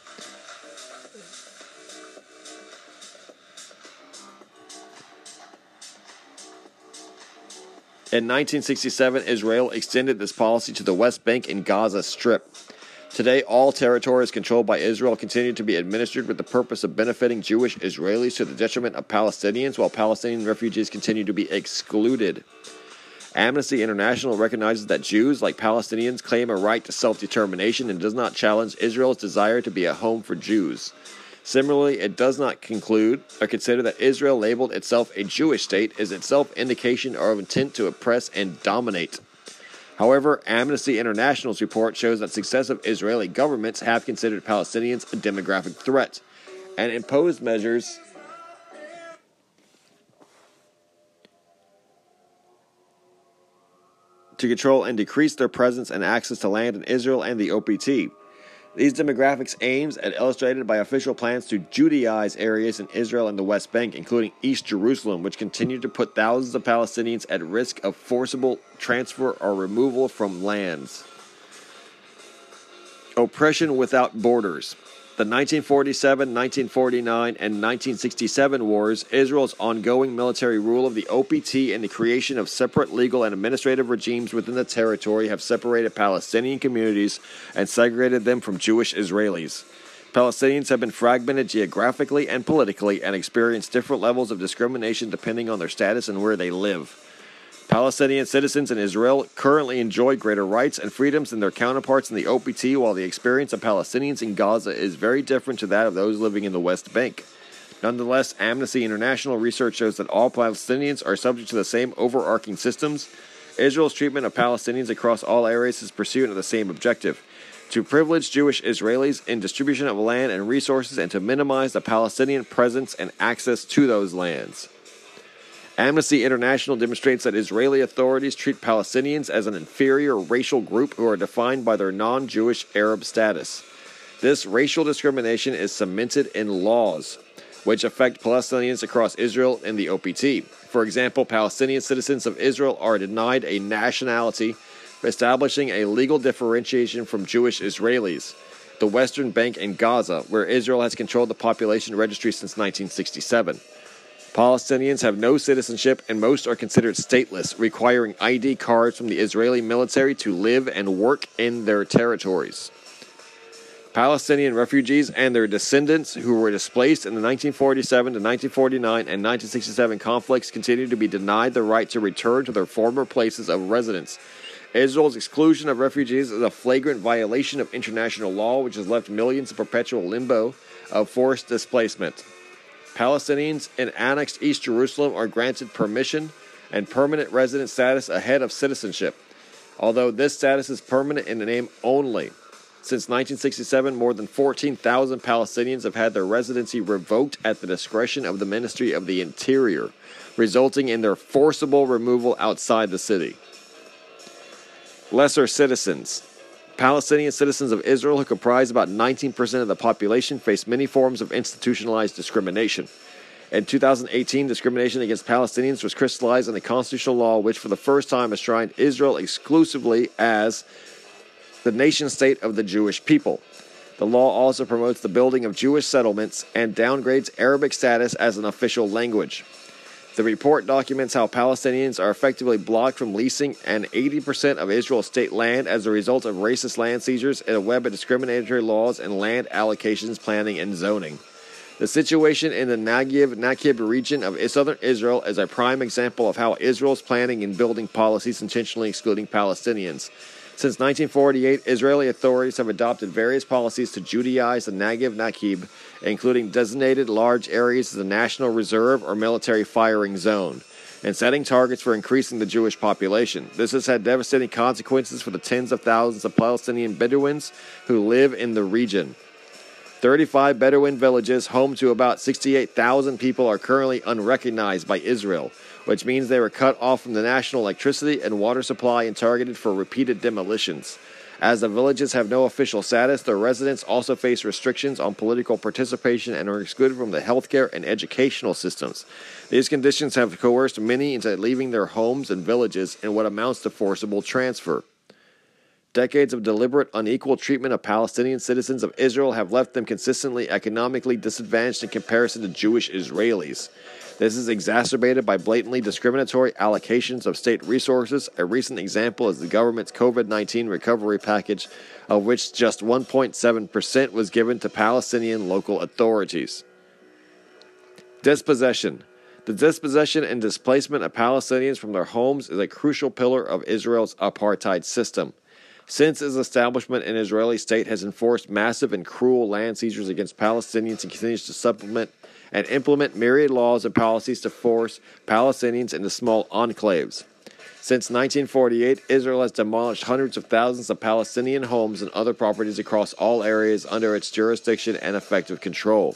In 1967, Israel extended this policy to the West Bank and Gaza Strip. Today, all territories controlled by Israel continue to be administered with the purpose of benefiting Jewish Israelis to the detriment of Palestinians, while Palestinian refugees continue to be excluded. Amnesty International recognizes that Jews, like Palestinians, claim a right to self determination and does not challenge Israel's desire to be a home for Jews. Similarly, it does not conclude or consider that Israel labeled itself a Jewish state is itself indication of intent to oppress and dominate. However, Amnesty International's report shows that successive Israeli governments have considered Palestinians a demographic threat and imposed measures to control and decrease their presence and access to land in Israel and the OPT. These demographics aims at illustrated by official plans to Judaize areas in Israel and the West Bank, including East Jerusalem, which continue to put thousands of Palestinians at risk of forcible transfer or removal from lands. Oppression without borders. The 1947, 1949, and 1967 wars, Israel's ongoing military rule of the OPT, and the creation of separate legal and administrative regimes within the territory have separated Palestinian communities and segregated them from Jewish Israelis. Palestinians have been fragmented geographically and politically and experience different levels of discrimination depending on their status and where they live. Palestinian citizens in Israel currently enjoy greater rights and freedoms than their counterparts in the OPT, while the experience of Palestinians in Gaza is very different to that of those living in the West Bank. Nonetheless, Amnesty International research shows that all Palestinians are subject to the same overarching systems. Israel's treatment of Palestinians across all areas is pursuant of the same objective to privilege Jewish Israelis in distribution of land and resources and to minimize the Palestinian presence and access to those lands. Amnesty International demonstrates that Israeli authorities treat Palestinians as an inferior racial group who are defined by their non Jewish Arab status. This racial discrimination is cemented in laws which affect Palestinians across Israel and the OPT. For example, Palestinian citizens of Israel are denied a nationality, establishing a legal differentiation from Jewish Israelis. The Western Bank and Gaza, where Israel has controlled the population registry since 1967. Palestinians have no citizenship and most are considered stateless, requiring ID cards from the Israeli military to live and work in their territories. Palestinian refugees and their descendants who were displaced in the 1947 to 1949 and 1967 conflicts continue to be denied the right to return to their former places of residence. Israel's exclusion of refugees is a flagrant violation of international law, which has left millions in perpetual limbo of forced displacement. Palestinians in annexed East Jerusalem are granted permission and permanent resident status ahead of citizenship, although this status is permanent in the name only. Since 1967, more than 14,000 Palestinians have had their residency revoked at the discretion of the Ministry of the Interior, resulting in their forcible removal outside the city. Lesser citizens. Palestinian citizens of Israel, who comprise about 19% of the population, face many forms of institutionalized discrimination. In 2018, discrimination against Palestinians was crystallized in a constitutional law which, for the first time, enshrined Israel exclusively as the nation state of the Jewish people. The law also promotes the building of Jewish settlements and downgrades Arabic status as an official language. The report documents how Palestinians are effectively blocked from leasing and 80% of Israel's state land as a result of racist land seizures and a web of discriminatory laws and land allocations, planning, and zoning. The situation in the Negev Naqab region of southern Israel is a prime example of how Israel's planning and building policies intentionally excluding Palestinians. Since 1948, Israeli authorities have adopted various policies to Judaize the Negev Naqab, including designated large areas as a national reserve or military firing zone, and setting targets for increasing the Jewish population. This has had devastating consequences for the tens of thousands of Palestinian Bedouins who live in the region. 35 Bedouin villages, home to about 68,000 people, are currently unrecognized by Israel which means they were cut off from the national electricity and water supply and targeted for repeated demolitions. As the villages have no official status, their residents also face restrictions on political participation and are excluded from the healthcare and educational systems. These conditions have coerced many into leaving their homes and villages in what amounts to forcible transfer. Decades of deliberate, unequal treatment of Palestinian citizens of Israel have left them consistently economically disadvantaged in comparison to Jewish Israelis. This is exacerbated by blatantly discriminatory allocations of state resources. A recent example is the government's COVID 19 recovery package, of which just 1.7% was given to Palestinian local authorities. Dispossession. The dispossession and displacement of Palestinians from their homes is a crucial pillar of Israel's apartheid system. Since its establishment, an Israeli state has enforced massive and cruel land seizures against Palestinians and continues to supplement and implement myriad laws and policies to force Palestinians into small enclaves. Since 1948, Israel has demolished hundreds of thousands of Palestinian homes and other properties across all areas under its jurisdiction and effective control.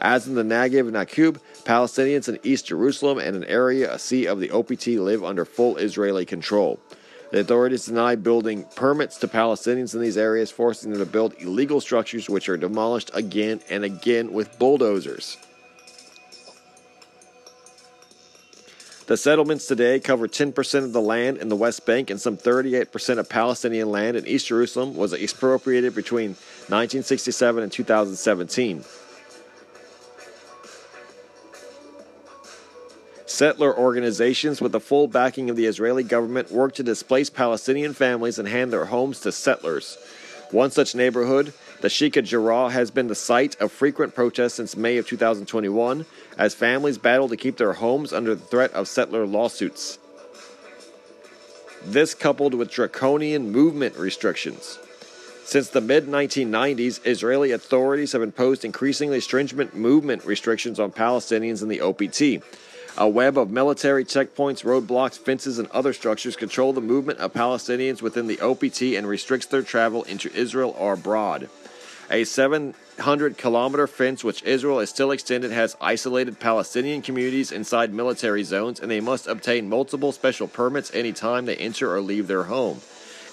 As in the Negev and Naqab, Palestinians in East Jerusalem and an area, a C of the OPT, live under full Israeli control. The authorities deny building permits to Palestinians in these areas, forcing them to build illegal structures which are demolished again and again with bulldozers. The settlements today cover 10% of the land in the West Bank and some 38% of Palestinian land in East Jerusalem was expropriated between 1967 and 2017. Settler organizations with the full backing of the Israeli government work to displace Palestinian families and hand their homes to settlers. One such neighborhood, the Sheikha Jarrah has been the site of frequent protests since May of 2021 as families battle to keep their homes under the threat of settler lawsuits. This coupled with draconian movement restrictions. Since the mid 1990s, Israeli authorities have imposed increasingly stringent movement restrictions on Palestinians in the OPT. A web of military checkpoints, roadblocks, fences, and other structures control the movement of Palestinians within the OPT and restricts their travel into Israel or abroad. A 700 kilometer fence, which Israel has still extended, has isolated Palestinian communities inside military zones, and they must obtain multiple special permits anytime they enter or leave their home.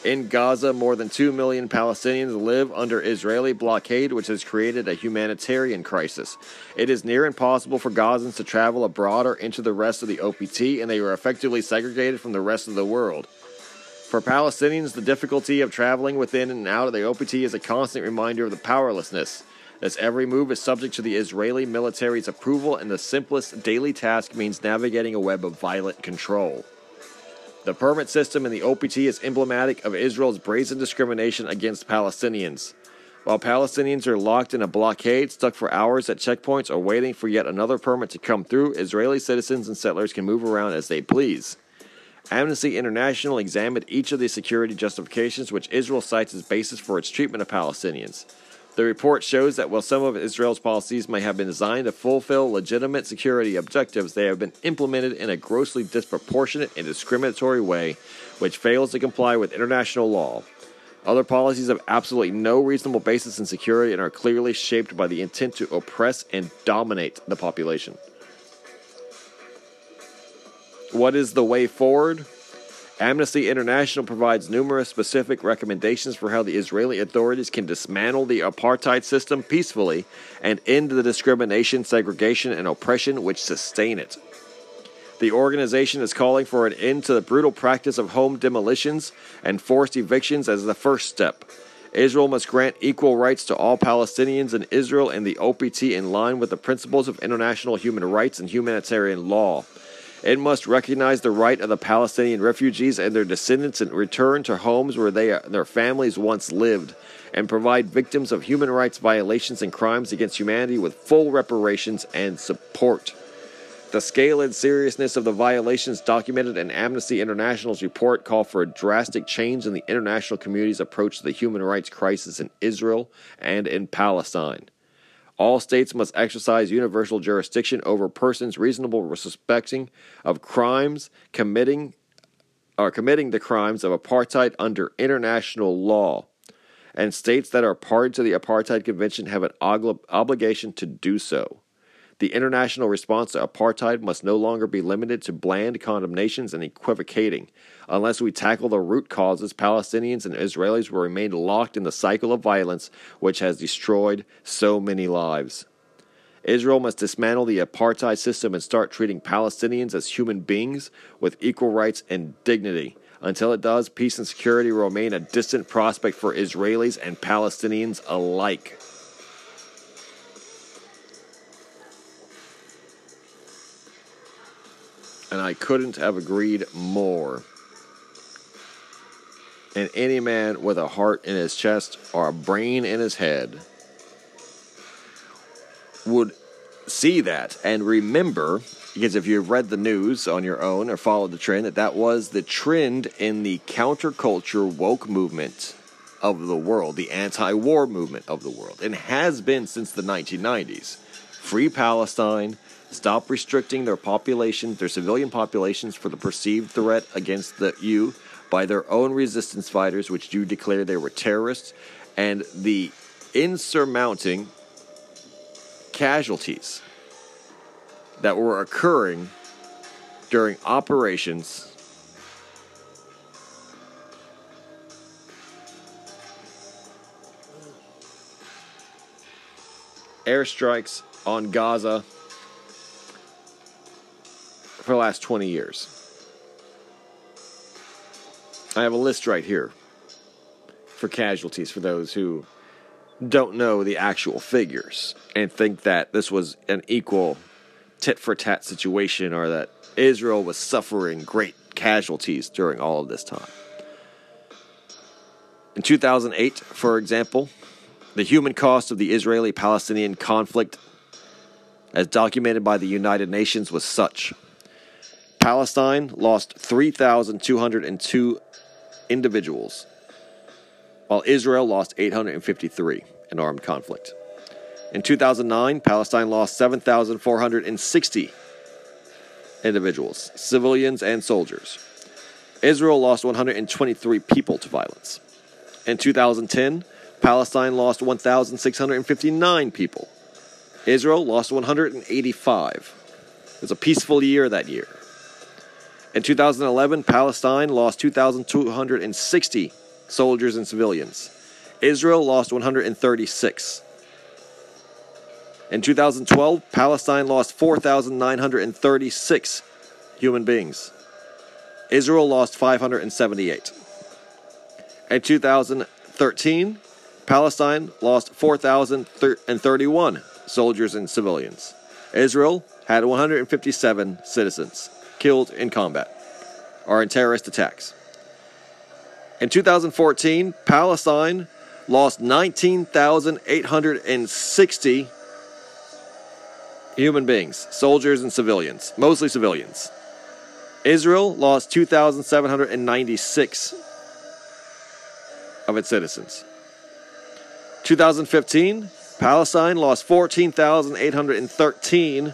In Gaza, more than 2 million Palestinians live under Israeli blockade, which has created a humanitarian crisis. It is near impossible for Gazans to travel abroad or into the rest of the OPT, and they are effectively segregated from the rest of the world. For Palestinians, the difficulty of traveling within and out of the OPT is a constant reminder of the powerlessness, as every move is subject to the Israeli military's approval, and the simplest daily task means navigating a web of violent control. The permit system in the OPT is emblematic of Israel's brazen discrimination against Palestinians. While Palestinians are locked in a blockade, stuck for hours at checkpoints, or waiting for yet another permit to come through, Israeli citizens and settlers can move around as they please. Amnesty International examined each of the security justifications which Israel cites as basis for its treatment of Palestinians. The report shows that while some of Israel's policies may have been designed to fulfill legitimate security objectives, they have been implemented in a grossly disproportionate and discriminatory way, which fails to comply with international law. Other policies have absolutely no reasonable basis in security and are clearly shaped by the intent to oppress and dominate the population. What is the way forward? Amnesty International provides numerous specific recommendations for how the Israeli authorities can dismantle the apartheid system peacefully and end the discrimination, segregation, and oppression which sustain it. The organization is calling for an end to the brutal practice of home demolitions and forced evictions as the first step. Israel must grant equal rights to all Palestinians in Israel and the OPT in line with the principles of international human rights and humanitarian law. It must recognize the right of the Palestinian refugees and their descendants and return to homes where they, their families once lived and provide victims of human rights violations and crimes against humanity with full reparations and support. The scale and seriousness of the violations documented in Amnesty International's report call for a drastic change in the international community's approach to the human rights crisis in Israel and in Palestine. All states must exercise universal jurisdiction over persons reasonable suspecting of crimes committing or committing the crimes of apartheid under international law. And states that are party to the Apartheid Convention have an obligation to do so. The international response to apartheid must no longer be limited to bland condemnations and equivocating. Unless we tackle the root causes, Palestinians and Israelis will remain locked in the cycle of violence which has destroyed so many lives. Israel must dismantle the apartheid system and start treating Palestinians as human beings with equal rights and dignity. Until it does, peace and security will remain a distant prospect for Israelis and Palestinians alike. And I couldn't have agreed more. And any man with a heart in his chest or a brain in his head would see that and remember, because if you've read the news on your own or followed the trend, that that was the trend in the counterculture woke movement of the world, the anti war movement of the world, and has been since the 1990s. Free Palestine, stop restricting their population, their civilian populations, for the perceived threat against the you by their own resistance fighters, which you declare they were terrorists, and the insurmounting casualties that were occurring during operations airstrikes on Gaza for the last 20 years. I have a list right here for casualties for those who don't know the actual figures and think that this was an equal tit for tat situation or that Israel was suffering great casualties during all of this time. In 2008, for example, the human cost of the Israeli Palestinian conflict, as documented by the United Nations, was such Palestine lost 3,202 individuals, while Israel lost 853 in armed conflict. In 2009, Palestine lost 7,460 individuals, civilians and soldiers. Israel lost 123 people to violence. In 2010, Palestine lost 1,659 people. Israel lost 185. It was a peaceful year that year. In 2011, Palestine lost 2,260 soldiers and civilians. Israel lost 136. In 2012, Palestine lost 4,936 human beings. Israel lost 578. In 2013, Palestine lost 4,031 soldiers and civilians. Israel had 157 citizens killed in combat or in terrorist attacks. In 2014, Palestine lost 19,860 human beings, soldiers and civilians, mostly civilians. Israel lost 2,796 of its citizens. 2015, Palestine lost 14,813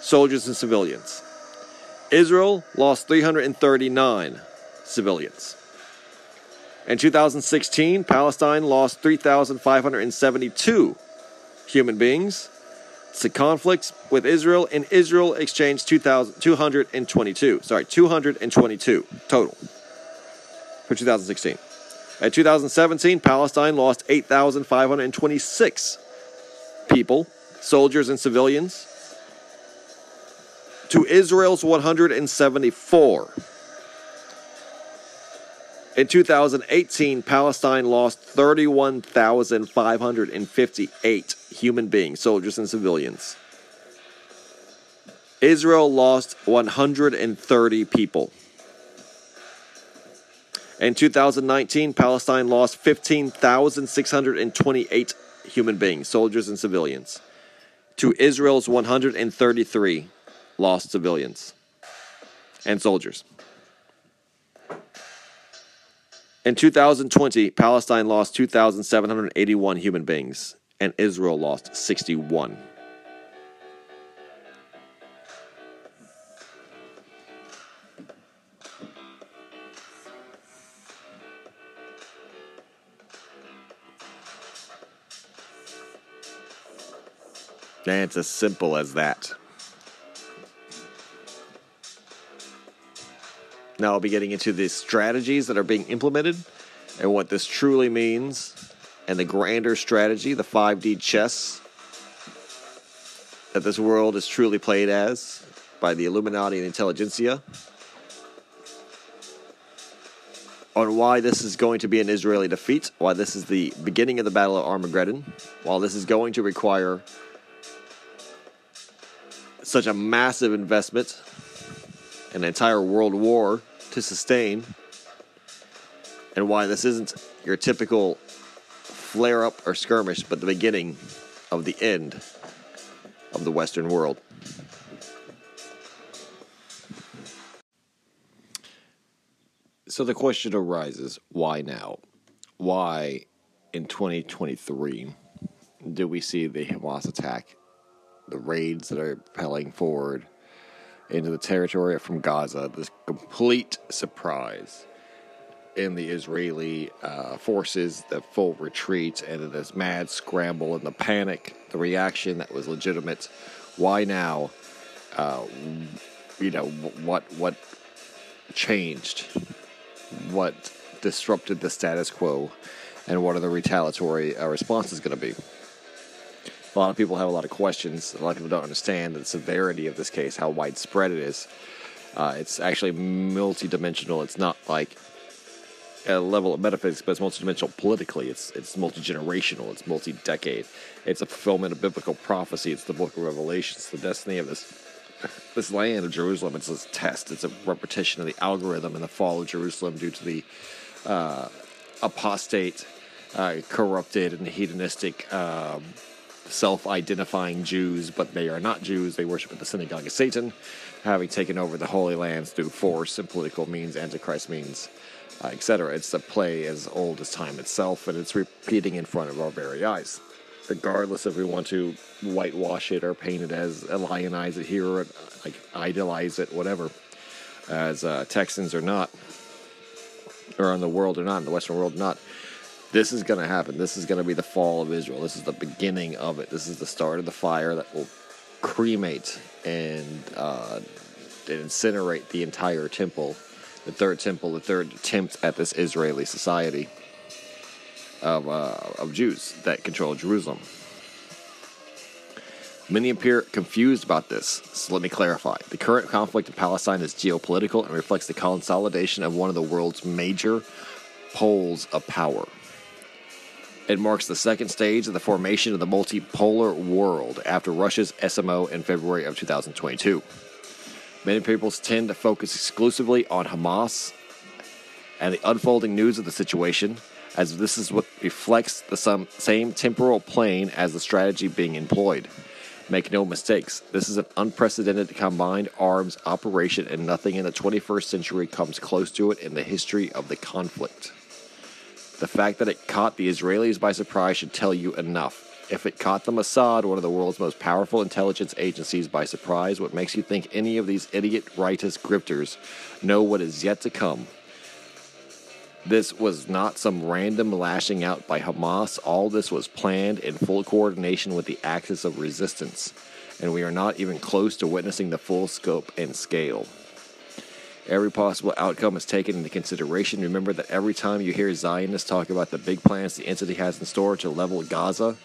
soldiers and civilians. Israel lost 339 civilians. In 2016, Palestine lost 3,572 human beings to conflicts with Israel, and Israel exchanged 222. Sorry, 222 total for 2016. In 2017, Palestine lost 8,526 people, soldiers and civilians, to Israel's 174. In 2018, Palestine lost 31,558 human beings, soldiers and civilians. Israel lost 130 people. In 2019, Palestine lost 15,628 human beings, soldiers and civilians, to Israel's 133 lost civilians and soldiers. In 2020, Palestine lost 2,781 human beings, and Israel lost 61. And it's as simple as that. Now I'll be getting into the strategies that are being implemented and what this truly means and the grander strategy, the 5D chess that this world is truly played as by the Illuminati and intelligentsia. On why this is going to be an Israeli defeat, why this is the beginning of the Battle of Armageddon, while this is going to require such a massive investment, an entire world war to sustain, and why this isn't your typical flare up or skirmish, but the beginning of the end of the Western world. So the question arises why now? Why in 2023 do we see the Hamas attack, the raids that are propelling forward into the territory from Gaza, this complete surprise in the Israeli uh, forces, the full retreat, and this mad scramble and the panic, the reaction that was legitimate. Why now? Uh, you know what? What changed? What disrupted the status quo? And what are the retaliatory uh, responses going to be? A lot of people have a lot of questions. A lot of people don't understand the severity of this case, how widespread it is. Uh, it's actually multidimensional. It's not like a level of metaphysics, but it's multidimensional politically. It's it's multi generational. It's multi decade. It's a fulfillment of biblical prophecy. It's the book of Revelation. It's the destiny of this this land of Jerusalem. It's a test. It's a repetition of the algorithm and the fall of Jerusalem due to the uh, apostate, uh, corrupted, and hedonistic. Um, self-identifying Jews, but they are not Jews. They worship at the synagogue of Satan, having taken over the Holy Lands through force and political means, Antichrist means uh, etc. It's a play as old as time itself, and it's repeating in front of our very eyes. Regardless if we want to whitewash it or paint it as lionize it here or like idolize it, whatever, as uh, Texans or not, or on the world or not, in the Western world or not, this is going to happen. This is going to be the fall of Israel. This is the beginning of it. This is the start of the fire that will cremate and, uh, incinerate the entire temple the third temple, the third attempt at this Israeli society of, uh, of Jews that control Jerusalem. Many appear confused about this, so let me clarify. The current conflict in Palestine is geopolitical and reflects the consolidation of one of the world's major poles of power. It marks the second stage of the formation of the multipolar world after Russia's SMO in February of 2022. Many people tend to focus exclusively on Hamas and the unfolding news of the situation, as this is what reflects the same temporal plane as the strategy being employed. Make no mistakes, this is an unprecedented combined arms operation, and nothing in the 21st century comes close to it in the history of the conflict. The fact that it caught the Israelis by surprise should tell you enough. If it caught the Mossad, one of the world's most powerful intelligence agencies, by surprise, what makes you think any of these idiot rightist grifters know what is yet to come? This was not some random lashing out by Hamas. All this was planned in full coordination with the axis of resistance, and we are not even close to witnessing the full scope and scale. Every possible outcome is taken into consideration. Remember that every time you hear Zionists talk about the big plans the entity has in store to level Gaza,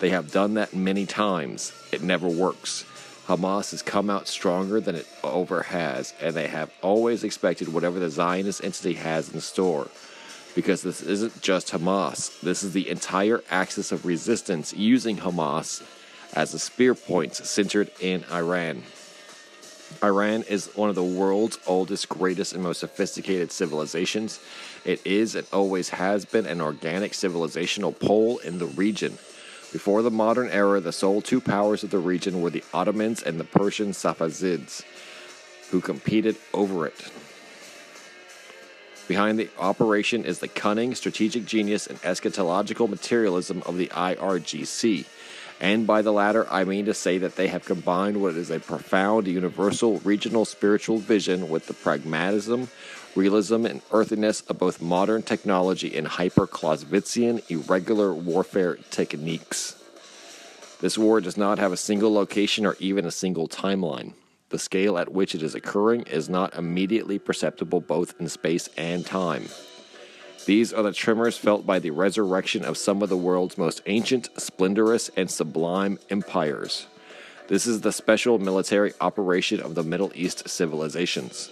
they have done that many times. It never works. Hamas has come out stronger than it ever has, and they have always expected whatever the Zionist entity has in store. Because this isn't just Hamas, this is the entire axis of resistance using Hamas as a spear point centered in Iran. Iran is one of the world's oldest, greatest, and most sophisticated civilizations. It is and always has been an organic civilizational pole in the region. Before the modern era, the sole two powers of the region were the Ottomans and the Persian Safavids, who competed over it. Behind the operation is the cunning, strategic genius, and eschatological materialism of the IRGC. And by the latter, I mean to say that they have combined what is a profound, universal, regional spiritual vision with the pragmatism, realism, and earthiness of both modern technology and hyper Clausewitzian irregular warfare techniques. This war does not have a single location or even a single timeline. The scale at which it is occurring is not immediately perceptible both in space and time. These are the tremors felt by the resurrection of some of the world's most ancient, splendorous, and sublime empires. This is the special military operation of the Middle East civilizations.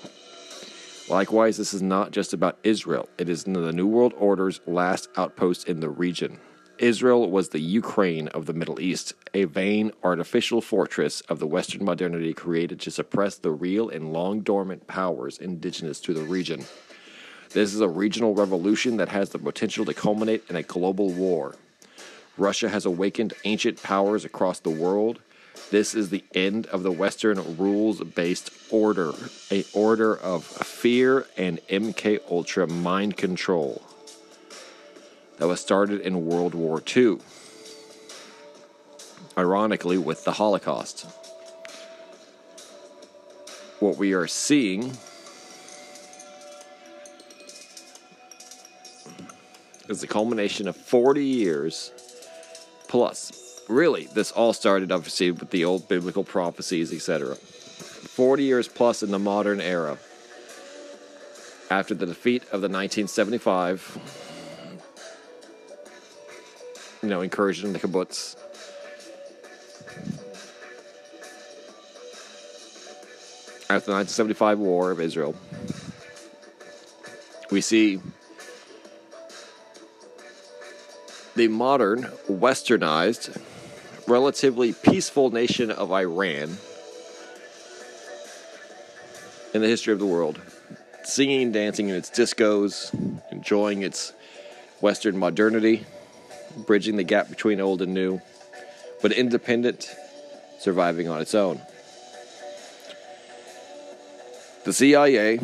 Likewise, this is not just about Israel, it is the New World Order's last outpost in the region. Israel was the Ukraine of the Middle East, a vain, artificial fortress of the Western modernity created to suppress the real and long dormant powers indigenous to the region. This is a regional revolution that has the potential to culminate in a global war. Russia has awakened ancient powers across the world. This is the end of the Western rules based order, a order of fear and MK Ultra mind control that was started in World War II. Ironically, with the Holocaust. What we are seeing is the culmination of 40 years plus really, this all started obviously with the old biblical prophecies, etc. 40 years plus in the modern era. After the defeat of the 1975, you know, incursion in the kibbutz. After the 1975 war of Israel, we see the modern, westernized relatively peaceful nation of Iran in the history of the world, singing, and dancing in its discos, enjoying its Western modernity, bridging the gap between old and new, but independent, surviving on its own. The CIA,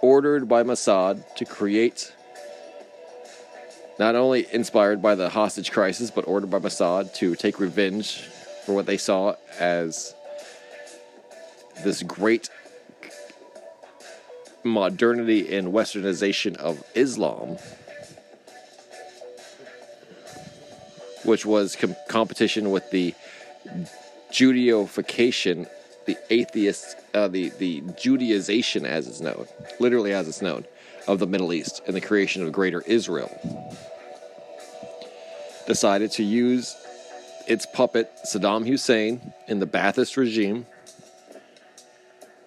ordered by Mossad to create not only inspired by the hostage crisis, but ordered by Mossad to take revenge for what they saw as this great modernity and westernization of Islam, which was com- competition with the Judaification, the atheist, uh, the the Judaization as it's known, literally as it's known, of the Middle East and the creation of greater Israel decided to use its puppet, Saddam Hussein, in the Ba'athist regime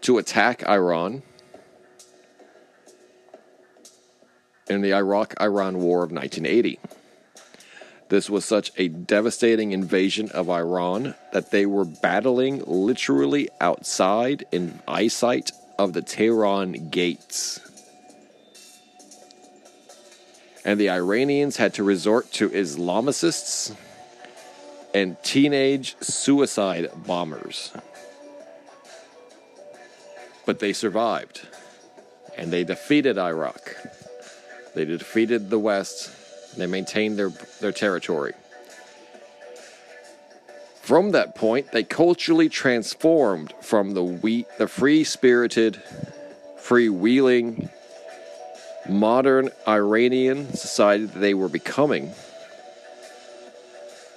to attack Iran in the Iraq Iran War of 1980. This was such a devastating invasion of Iran that they were battling literally outside in eyesight of the Tehran gates and the Iranians had to resort to Islamicists and teenage suicide bombers. But they survived, and they defeated Iraq. They defeated the West. They maintained their, their territory. From that point, they culturally transformed from the, we, the free spirited, freewheeling, modern Iranian society that they were becoming.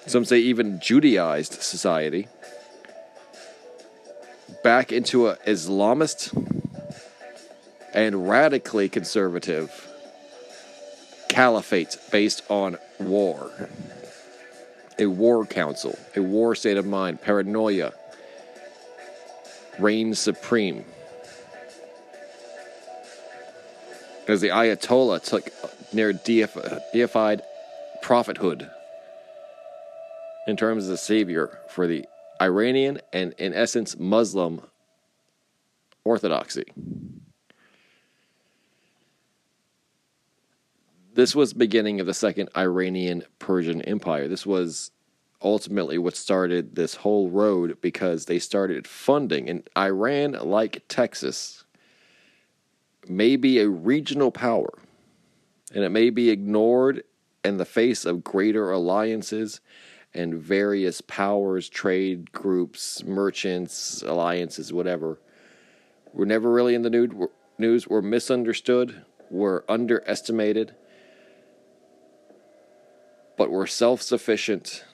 Some say even Judaized society. Back into an Islamist and radically conservative caliphate based on war. A war council, a war state of mind, paranoia reigns supreme. As the Ayatollah took near deified prophethood in terms of the savior for the Iranian and, in essence, Muslim orthodoxy. This was beginning of the second Iranian Persian Empire. This was ultimately what started this whole road because they started funding and Iran like Texas may be a regional power, and it may be ignored in the face of greater alliances and various powers, trade groups, merchants, alliances, whatever. We're never really in the news. We're misunderstood. We're underestimated. But we're self sufficient.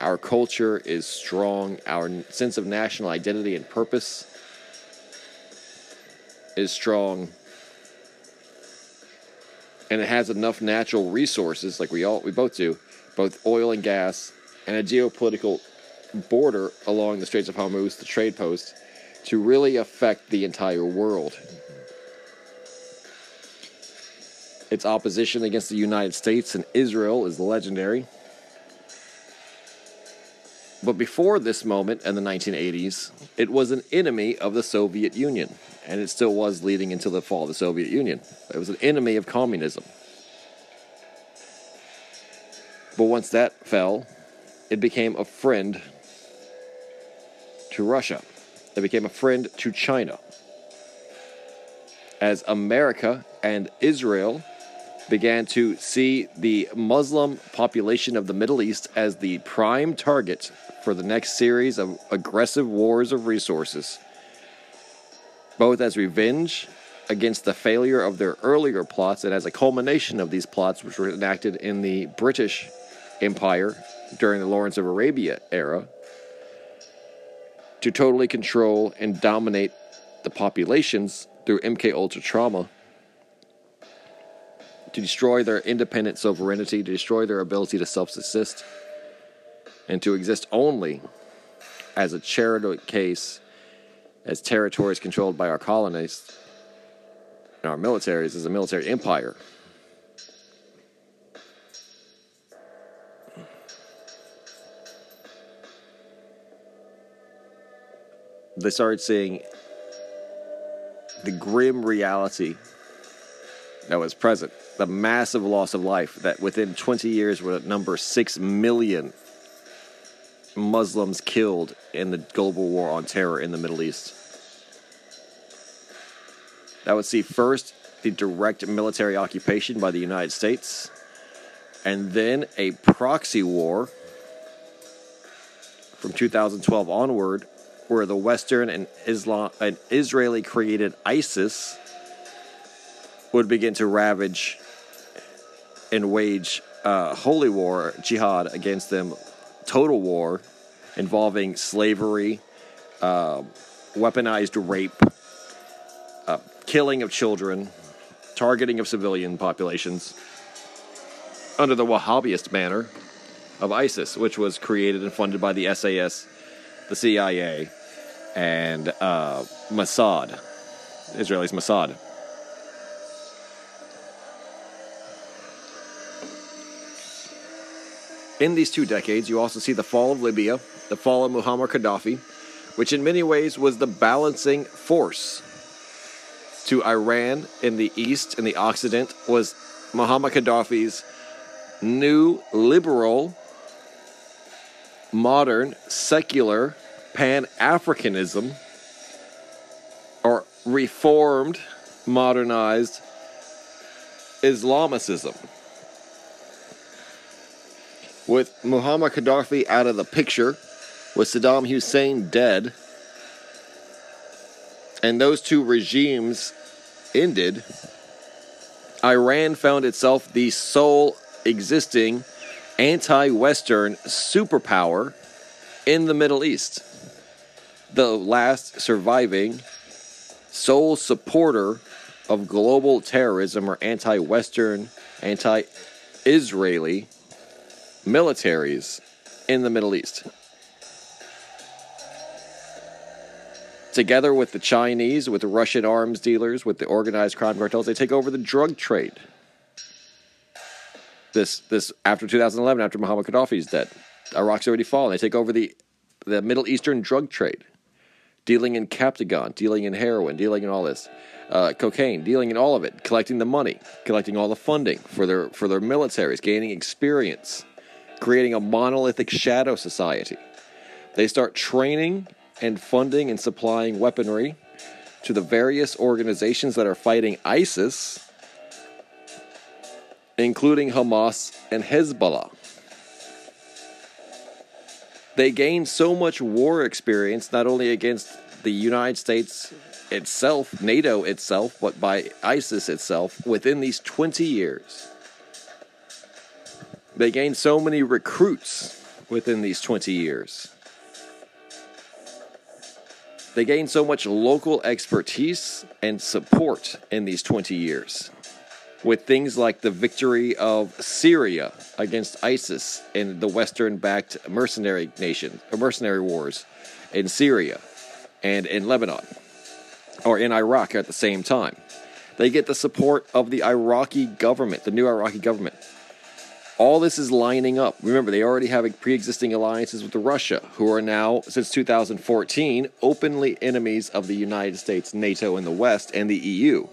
Our culture is strong. Our sense of national identity and purpose is strong and it has enough natural resources like we all we both do both oil and gas and a geopolitical border along the straits of hormuz the trade post to really affect the entire world. Its opposition against the united states and israel is legendary. But before this moment in the 1980s, it was an enemy of the Soviet Union, and it still was leading into the fall of the Soviet Union. It was an enemy of communism. But once that fell, it became a friend to Russia. It became a friend to China. As America and Israel began to see the Muslim population of the Middle East as the prime target for the next series of aggressive wars of resources, both as revenge against the failure of their earlier plots and as a culmination of these plots, which were enacted in the British Empire during the Lawrence of Arabia era, to totally control and dominate the populations through MK Ultra trauma to destroy their independent sovereignty, to destroy their ability to self subsist, and to exist only as a charity case as territories controlled by our colonists and our militaries as a military empire. They started seeing the grim reality that was present, the massive loss of life that within 20 years would number 6 million Muslims killed in the global war on terror in the Middle East. That would see first the direct military occupation by the United States, and then a proxy war from 2012 onward, where the Western and Islam and Israeli created ISIS would begin to ravage and wage uh, holy war, jihad against them, total war involving slavery, uh, weaponized rape, uh, killing of children, targeting of civilian populations under the Wahhabist banner of ISIS, which was created and funded by the SAS, the CIA, and uh, Mossad, Israelis Mossad. In these two decades, you also see the fall of Libya, the fall of Muammar Gaddafi, which in many ways was the balancing force to Iran in the east and the Occident was Muammar Gaddafi's new liberal, modern, secular Pan Africanism or reformed, modernized Islamicism. With Muammar Gaddafi out of the picture, with Saddam Hussein dead, and those two regimes ended, Iran found itself the sole existing anti Western superpower in the Middle East. The last surviving sole supporter of global terrorism or anti Western, anti Israeli militaries in the Middle East. Together with the Chinese, with the Russian arms dealers, with the organized crime cartels, they take over the drug trade. This, this after 2011, after Muammar Gaddafi's is dead, Iraq's already fallen. They take over the, the Middle Eastern drug trade, dealing in Captagon, dealing in heroin, dealing in all this, uh, cocaine, dealing in all of it, collecting the money, collecting all the funding for their for their militaries, gaining experience, creating a monolithic shadow society. They start training and funding and supplying weaponry to the various organizations that are fighting ISIS, including Hamas and Hezbollah. They gain so much war experience, not only against the United States itself, NATO itself, but by ISIS itself within these 20 years. They gained so many recruits within these 20 years. They gained so much local expertise and support in these 20 years with things like the victory of Syria against ISIS in the Western backed mercenary nation, or mercenary wars in Syria and in Lebanon, or in Iraq at the same time. They get the support of the Iraqi government, the new Iraqi government. All this is lining up. Remember, they already have pre existing alliances with Russia, who are now, since 2014, openly enemies of the United States, NATO, and the West, and the EU.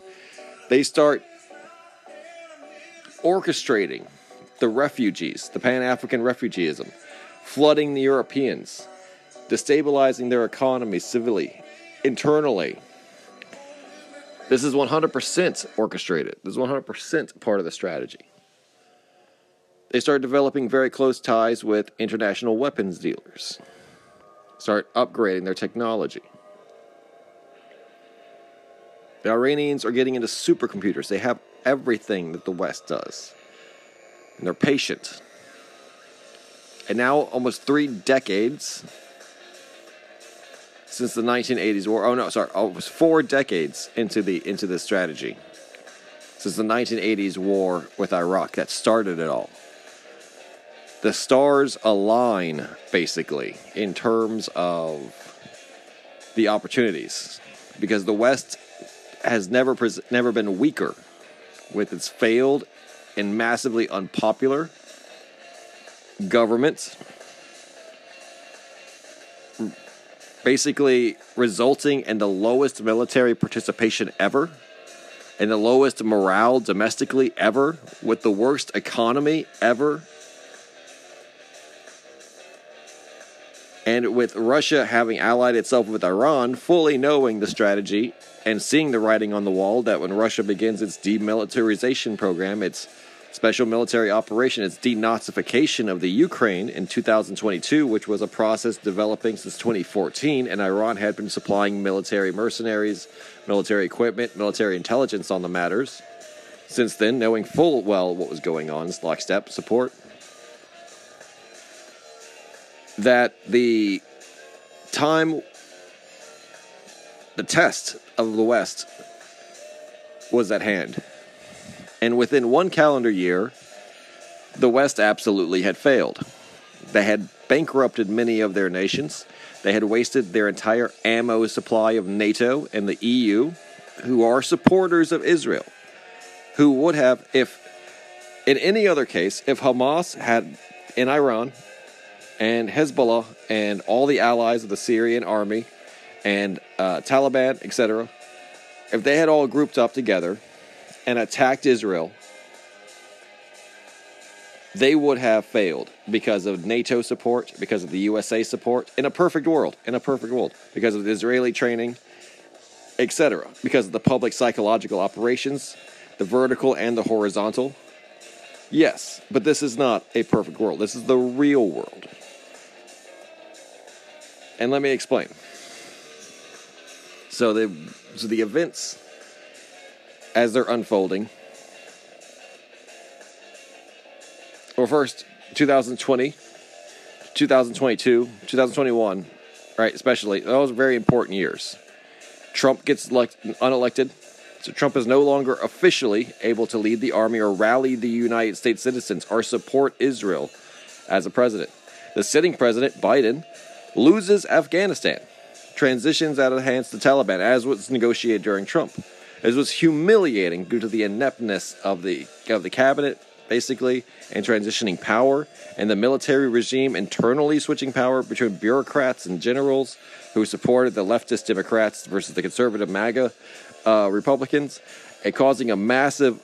They start orchestrating the refugees, the Pan African refugeeism, flooding the Europeans, destabilizing their economy civilly, internally. This is 100% orchestrated. This is 100% part of the strategy. They start developing very close ties with international weapons dealers, start upgrading their technology. The Iranians are getting into supercomputers. They have everything that the West does. And they're patient. And now, almost three decades since the 1980s war. Oh no, sorry, almost four decades into the into this strategy. Since the 1980s war with Iraq that started it all. The stars align basically in terms of the opportunities because the West has never pres- never been weaker with its failed and massively unpopular governments basically resulting in the lowest military participation ever and the lowest morale domestically ever with the worst economy ever and with Russia having allied itself with Iran fully knowing the strategy and seeing the writing on the wall that when Russia begins its demilitarization program its special military operation, its denazification of the Ukraine in 2022, which was a process developing since 2014, and Iran had been supplying military mercenaries, military equipment, military intelligence on the matters. Since then, knowing full well what was going on, lockstep support. That the time, the test of the West was at hand. And within one calendar year, the West absolutely had failed. They had bankrupted many of their nations. They had wasted their entire ammo supply of NATO and the EU, who are supporters of Israel, who would have, if in any other case, if Hamas had in Iran and Hezbollah and all the allies of the Syrian army and uh, Taliban, etc., if they had all grouped up together and attacked Israel, they would have failed because of NATO support, because of the USA support, in a perfect world, in a perfect world, because of the Israeli training, etc., because of the public psychological operations, the vertical and the horizontal. Yes, but this is not a perfect world. This is the real world. And let me explain. So the so the events as they're unfolding. Well, first, 2020, 2022, 2021, right? Especially, those are very important years. Trump gets elect- unelected, so Trump is no longer officially able to lead the army or rally the United States citizens or support Israel as a president. The sitting president, Biden, loses Afghanistan, transitions out of hands to Taliban, as was negotiated during Trump. It was humiliating due to the ineptness of the of the cabinet, basically, and transitioning power, and the military regime internally switching power between bureaucrats and generals who supported the leftist Democrats versus the conservative MAGA uh, Republicans, and causing a massive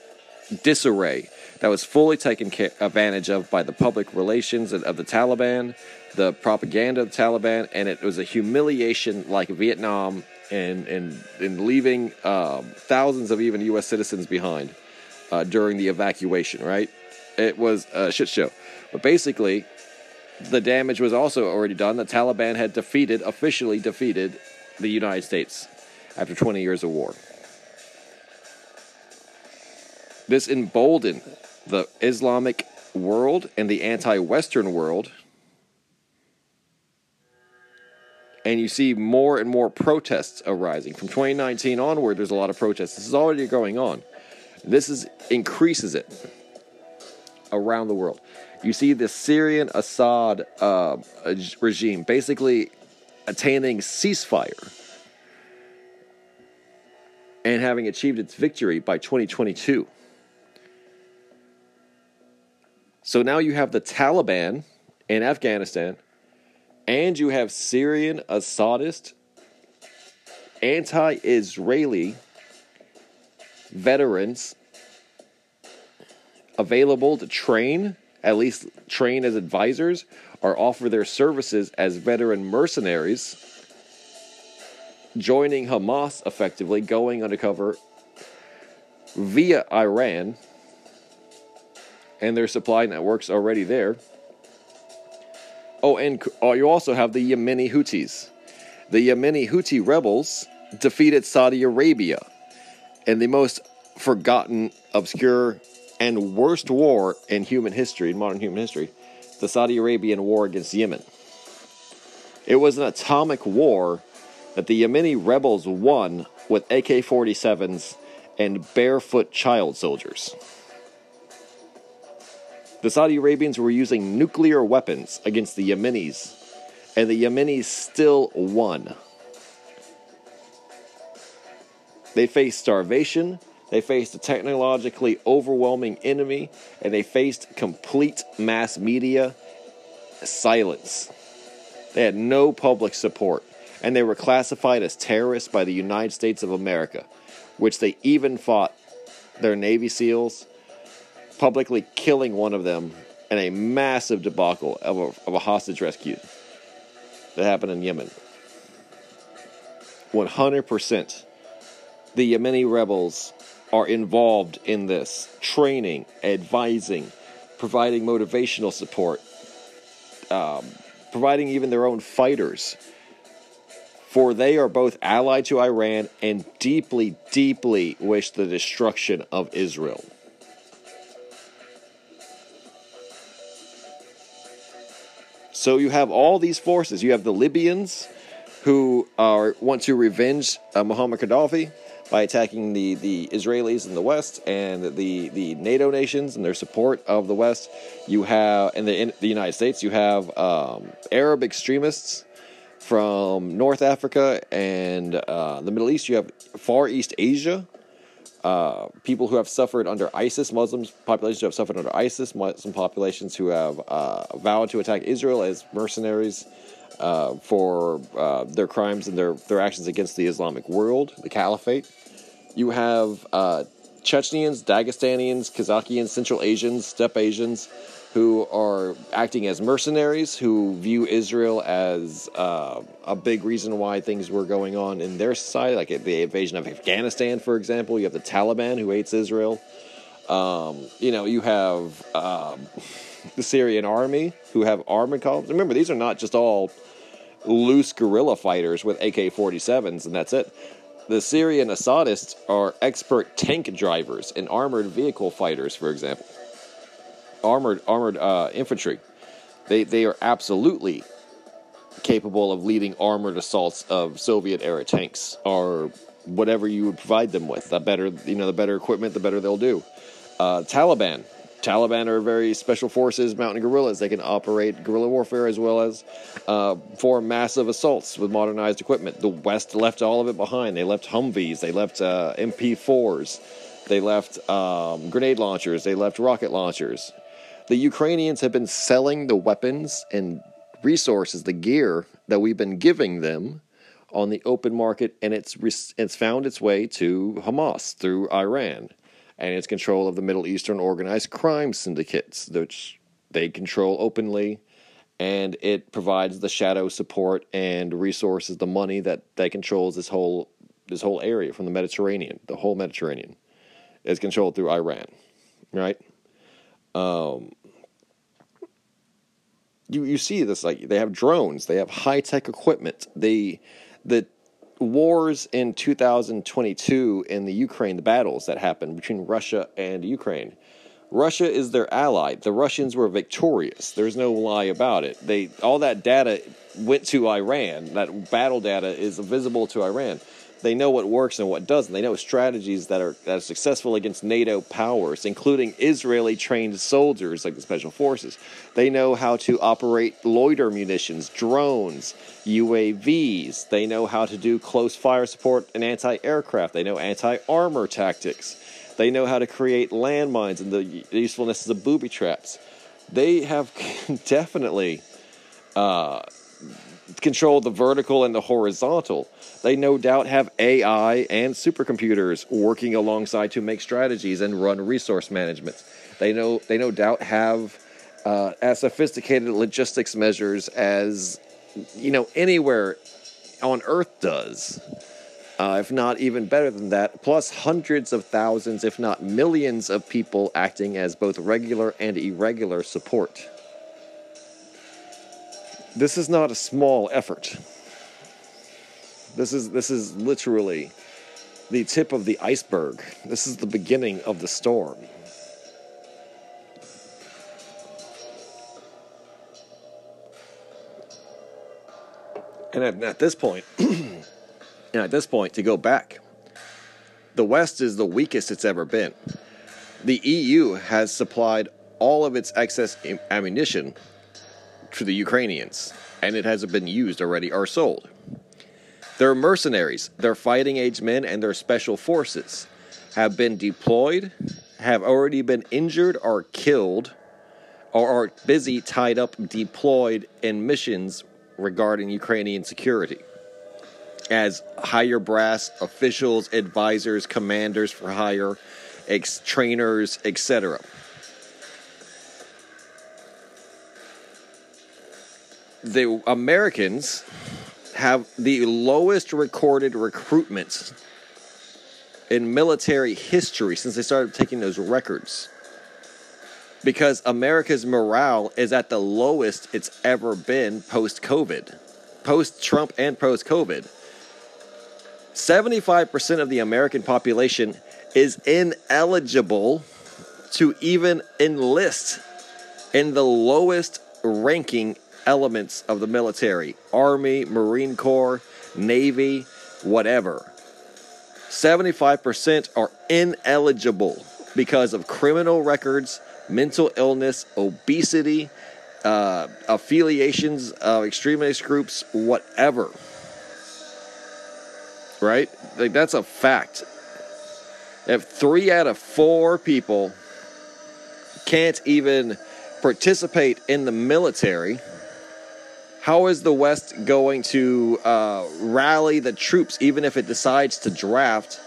disarray that was fully taken advantage of by the public relations of the Taliban, the propaganda of the Taliban, and it was a humiliation like Vietnam and and and leaving um, thousands of even U.S. citizens behind uh, during the evacuation. Right, it was a shit show. But basically, the damage was also already done. The Taliban had defeated, officially defeated, the United States after 20 years of war. This emboldened the Islamic world and the anti Western world and you see more and more protests arising. From 2019 onward, there's a lot of protests. This is already going on. This is increases it around the world. You see the Syrian Assad uh, regime basically attaining ceasefire and having achieved its victory by 2022. So now you have the Taliban in Afghanistan and you have Syrian Assadist, anti Israeli veterans available to train, at least train as advisors, or offer their services as veteran mercenaries, joining Hamas effectively, going undercover via Iran and their supply networks already there. Oh, and oh, you also have the Yemeni Houthis. The Yemeni Houthi rebels defeated Saudi Arabia in the most forgotten, obscure, and worst war in human history, in modern human history, the Saudi Arabian war against Yemen. It was an atomic war that the Yemeni rebels won with AK 47s and barefoot child soldiers. The Saudi Arabians were using nuclear weapons against the Yemenis, and the Yemenis still won. They faced starvation, they faced a technologically overwhelming enemy, and they faced complete mass media silence. They had no public support, and they were classified as terrorists by the United States of America, which they even fought their Navy SEALs, publicly killing one of them in a massive debacle of a, of a hostage rescue that happened in Yemen. 100% the Yemeni rebels are involved in this training, advising, providing motivational support, um, providing even their own fighters. For they are both allied to Iran and deeply, deeply wish the destruction of Israel. So you have all these forces. You have the Libyans who are want to revenge uh, Muhammad Gaddafi by attacking the, the Israelis in the West and the, the NATO nations and their support of the West. You have in the in the United States, you have um, Arab extremists from North Africa and uh, the Middle East. You have Far East Asia. Uh, people who have suffered under ISIS, Muslims populations who have suffered under ISIS, Muslim populations who have uh, vowed to attack Israel as mercenaries uh, for uh, their crimes and their, their actions against the Islamic world, the Caliphate. You have uh, Chechens, Dagestanians, Kazakians, Central Asians, Steppe Asians, who are acting as mercenaries, who view Israel as uh, a big reason why things were going on in their society, like the invasion of Afghanistan, for example. You have the Taliban, who hates Israel. Um, you know, you have um, the Syrian army, who have armored columns. Remember, these are not just all loose guerrilla fighters with AK 47s, and that's it. The Syrian Assadists are expert tank drivers and armored vehicle fighters, for example armored armored uh, infantry. They they are absolutely capable of leading armored assaults of Soviet era tanks or whatever you would provide them with. The better you know, the better equipment, the better they'll do. Uh, Taliban. Taliban are very special forces, mountain guerrillas. They can operate guerrilla warfare as well as uh, massive assaults with modernized equipment. The West left all of it behind. They left Humvees. They left uh, MP4s. They left um, grenade launchers. They left rocket launchers. The Ukrainians have been selling the weapons and resources, the gear that we've been giving them on the open market, and it's it's found its way to Hamas through Iran and its control of the Middle Eastern organized crime syndicates, which they control openly, and it provides the shadow support and resources, the money that that controls this whole this whole area from the Mediterranean, the whole Mediterranean, is controlled through Iran, right? Um, you you see this like they have drones, they have high tech equipment. They the wars in 2022 in the Ukraine, the battles that happened between Russia and Ukraine. Russia is their ally. The Russians were victorious. There's no lie about it. They all that data went to Iran. That battle data is visible to Iran. They know what works and what doesn't. They know strategies that are, that are successful against NATO powers, including Israeli trained soldiers like the Special Forces. They know how to operate loiter munitions, drones, UAVs. They know how to do close fire support and anti aircraft. They know anti armor tactics. They know how to create landmines and the usefulness of booby traps. They have definitely uh, control the vertical and the horizontal. They no doubt have AI and supercomputers working alongside to make strategies and run resource management. They know they no doubt have uh, as sophisticated logistics measures as you know anywhere on Earth does. Uh, if not even better than that, plus hundreds of thousands, if not millions, of people acting as both regular and irregular support. This is not a small effort. This is this is literally the tip of the iceberg. This is the beginning of the storm. And at, this point, and at this point, to go back, the West is the weakest it's ever been. The EU has supplied all of its excess ammunition to the Ukrainians, and it hasn't been used already or sold. Their mercenaries, their fighting age men, and their special forces have been deployed, have already been injured or killed, or are busy tied up deployed in missions regarding Ukrainian security. As higher brass officials, advisors, commanders for hire, ex- trainers, etc. The Americans have the lowest recorded recruitments in military history since they started taking those records because America's morale is at the lowest it's ever been post COVID, post Trump and post COVID. 75% of the American population is ineligible to even enlist in the lowest ranking elements of the military Army, Marine Corps, Navy, whatever. 75% are ineligible because of criminal records mental illness, obesity, uh, affiliations of extremist groups, whatever. Right? Like that's a fact. If three out of four people can't even participate in the military, how is the West going to uh, rally the troops, even if it decides to draft,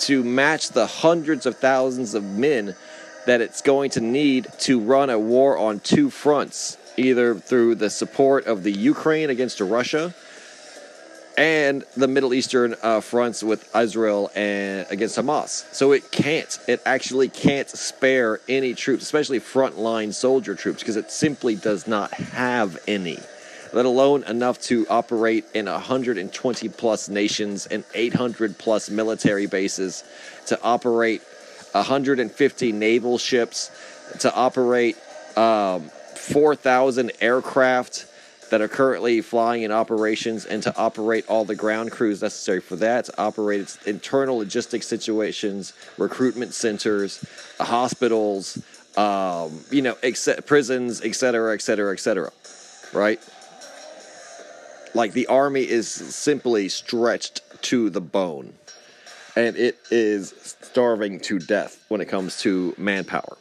to match the hundreds of thousands of men that it's going to need to run a war on two fronts, either through the support of the Ukraine against Russia and the Middle Eastern uh, fronts with Israel and against Hamas. So it can't. It actually can't spare any troops, especially frontline soldier troops, because it simply does not have any. Let alone enough to operate in 120 plus nations and 800 plus military bases to operate 150 naval ships to operate um, 4,000 aircraft that are currently flying in operations and to operate all the ground crews necessary for that, to operate its internal logistics situations, recruitment centers, hospitals, um, you know, ex- prisons, et cetera, et cetera, et cetera, right? Like the army is simply stretched to the bone and it is starving to death when it comes to manpower.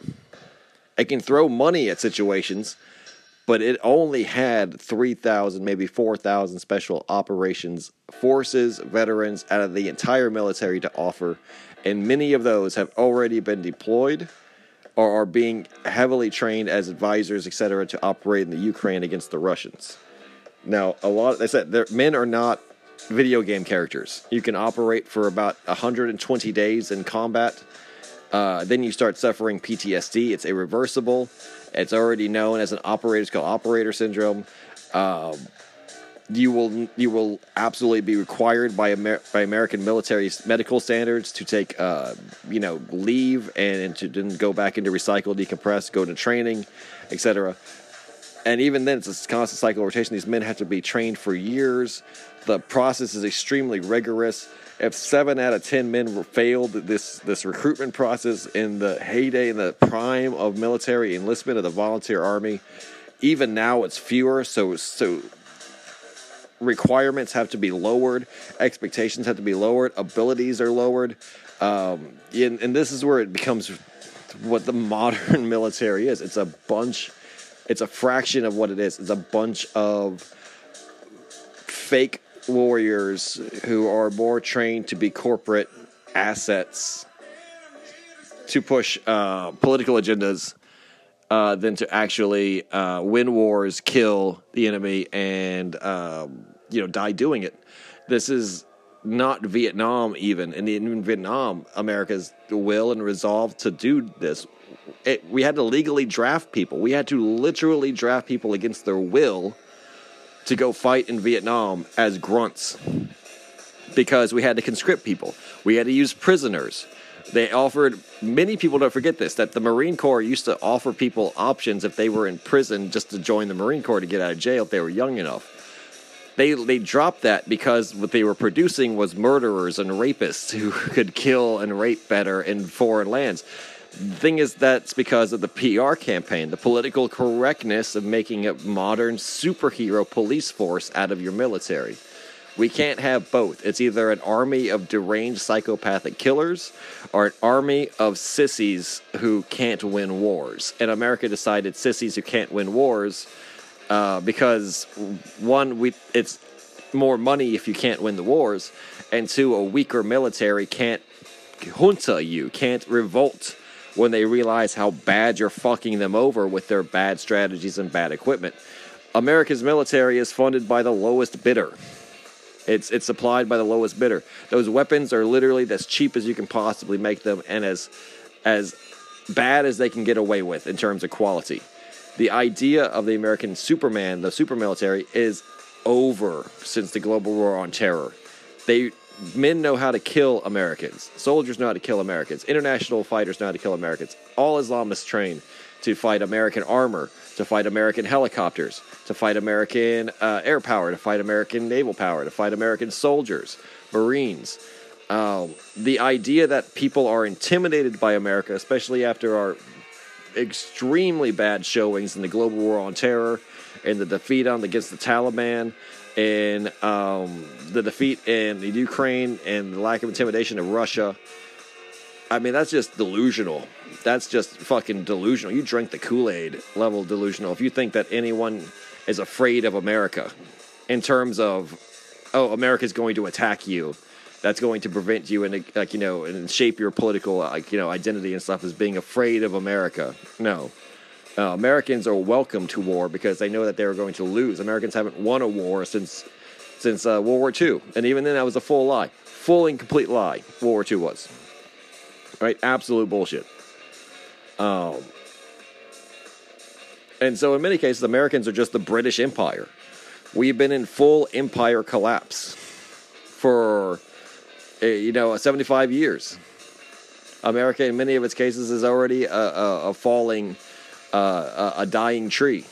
It can throw money at situations, but it only had 3,000, maybe 4,000 special operations forces, veterans out of the entire military to offer, and many of those have already been deployed or are being heavily trained as advisors, etc., to operate in the Ukraine against the Russians. Now, a lot, they said, men are not video game characters. You can operate for about 120 days in combat. Uh, then you start suffering PTSD. It's irreversible. It's already known as an operator. It's called operator syndrome. Um, you will you will absolutely be required by Amer- by American military medical standards to take uh, you know leave and, and to then go back into recycle, decompress, go to training, etc. And even then, it's a constant cycle of rotation. These men have to be trained for years the process is extremely rigorous. If seven out of ten men failed this this recruitment process in the heyday, in the prime of military enlistment of the volunteer army, even now it's fewer. So so requirements have to be lowered, expectations have to be lowered, abilities are lowered, um, and, and this is where it becomes what the modern military is. It's a bunch. It's a fraction of what it is. It's a bunch of fake warriors who are more trained to be corporate assets to push uh, political agendas uh, than to actually uh, win wars, kill the enemy, and um, you know die doing it. This is not Vietnam even, in Vietnam, America's will and resolve to do this. It, we had to legally draft people. We had to literally draft people against their will to go fight in Vietnam as grunts because we had to conscript people. We had to use prisoners. They offered many people don't forget this that the Marine Corps used to offer people options if they were in prison just to join the Marine Corps to get out of jail if they were young enough. They they dropped that because what they were producing was murderers and rapists who could kill and rape better in foreign lands. Thing is, that's because of the PR campaign, the political correctness of making a modern superhero police force out of your military. We can't have both. It's either an army of deranged psychopathic killers or an army of sissies who can't win wars. And America decided sissies who can't win wars uh, because one, we it's more money if you can't win the wars, and two, a weaker military can't junta you, can't revolt when they realize how bad you're fucking them over with their bad strategies and bad equipment. America's military is funded by the lowest bidder. It's it's supplied by the lowest bidder. Those weapons are literally as cheap as you can possibly make them, and as as bad as they can get away with in terms of quality. The idea of the American Superman, the super military, is over since the global war on terror. They men know how to kill Americans. Soldiers know how to kill Americans. International fighters know how to kill Americans. All Islamists train to fight American armor, to fight American helicopters, to fight American uh, air power, to fight American naval power, to fight American soldiers, Marines. Um, the idea that people are intimidated by America, especially after our extremely bad showings in the global war on terror and the defeat on against the Taliban and um, the defeat in the Ukraine and the lack of intimidation of Russia. I mean, that's just delusional. That's just fucking delusional. You drink the Kool Aid level delusional. If you think that anyone is afraid of America in terms of, oh, America's going to attack you, that's going to prevent you and like you know and shape your political like you know identity and stuff as being afraid of America. No, uh, Americans are welcome to war because they know that they're going to lose. Americans haven't won a war since since uh, World War II, and even then that was a full lie, full and complete lie. World War II was right, absolute bullshit. Um, and so in many cases, Americans are just the British Empire. We've been in full empire collapse for Eh, you know, 75 years. America, in many of its cases, is already a, a, a falling, uh, a, dying tree.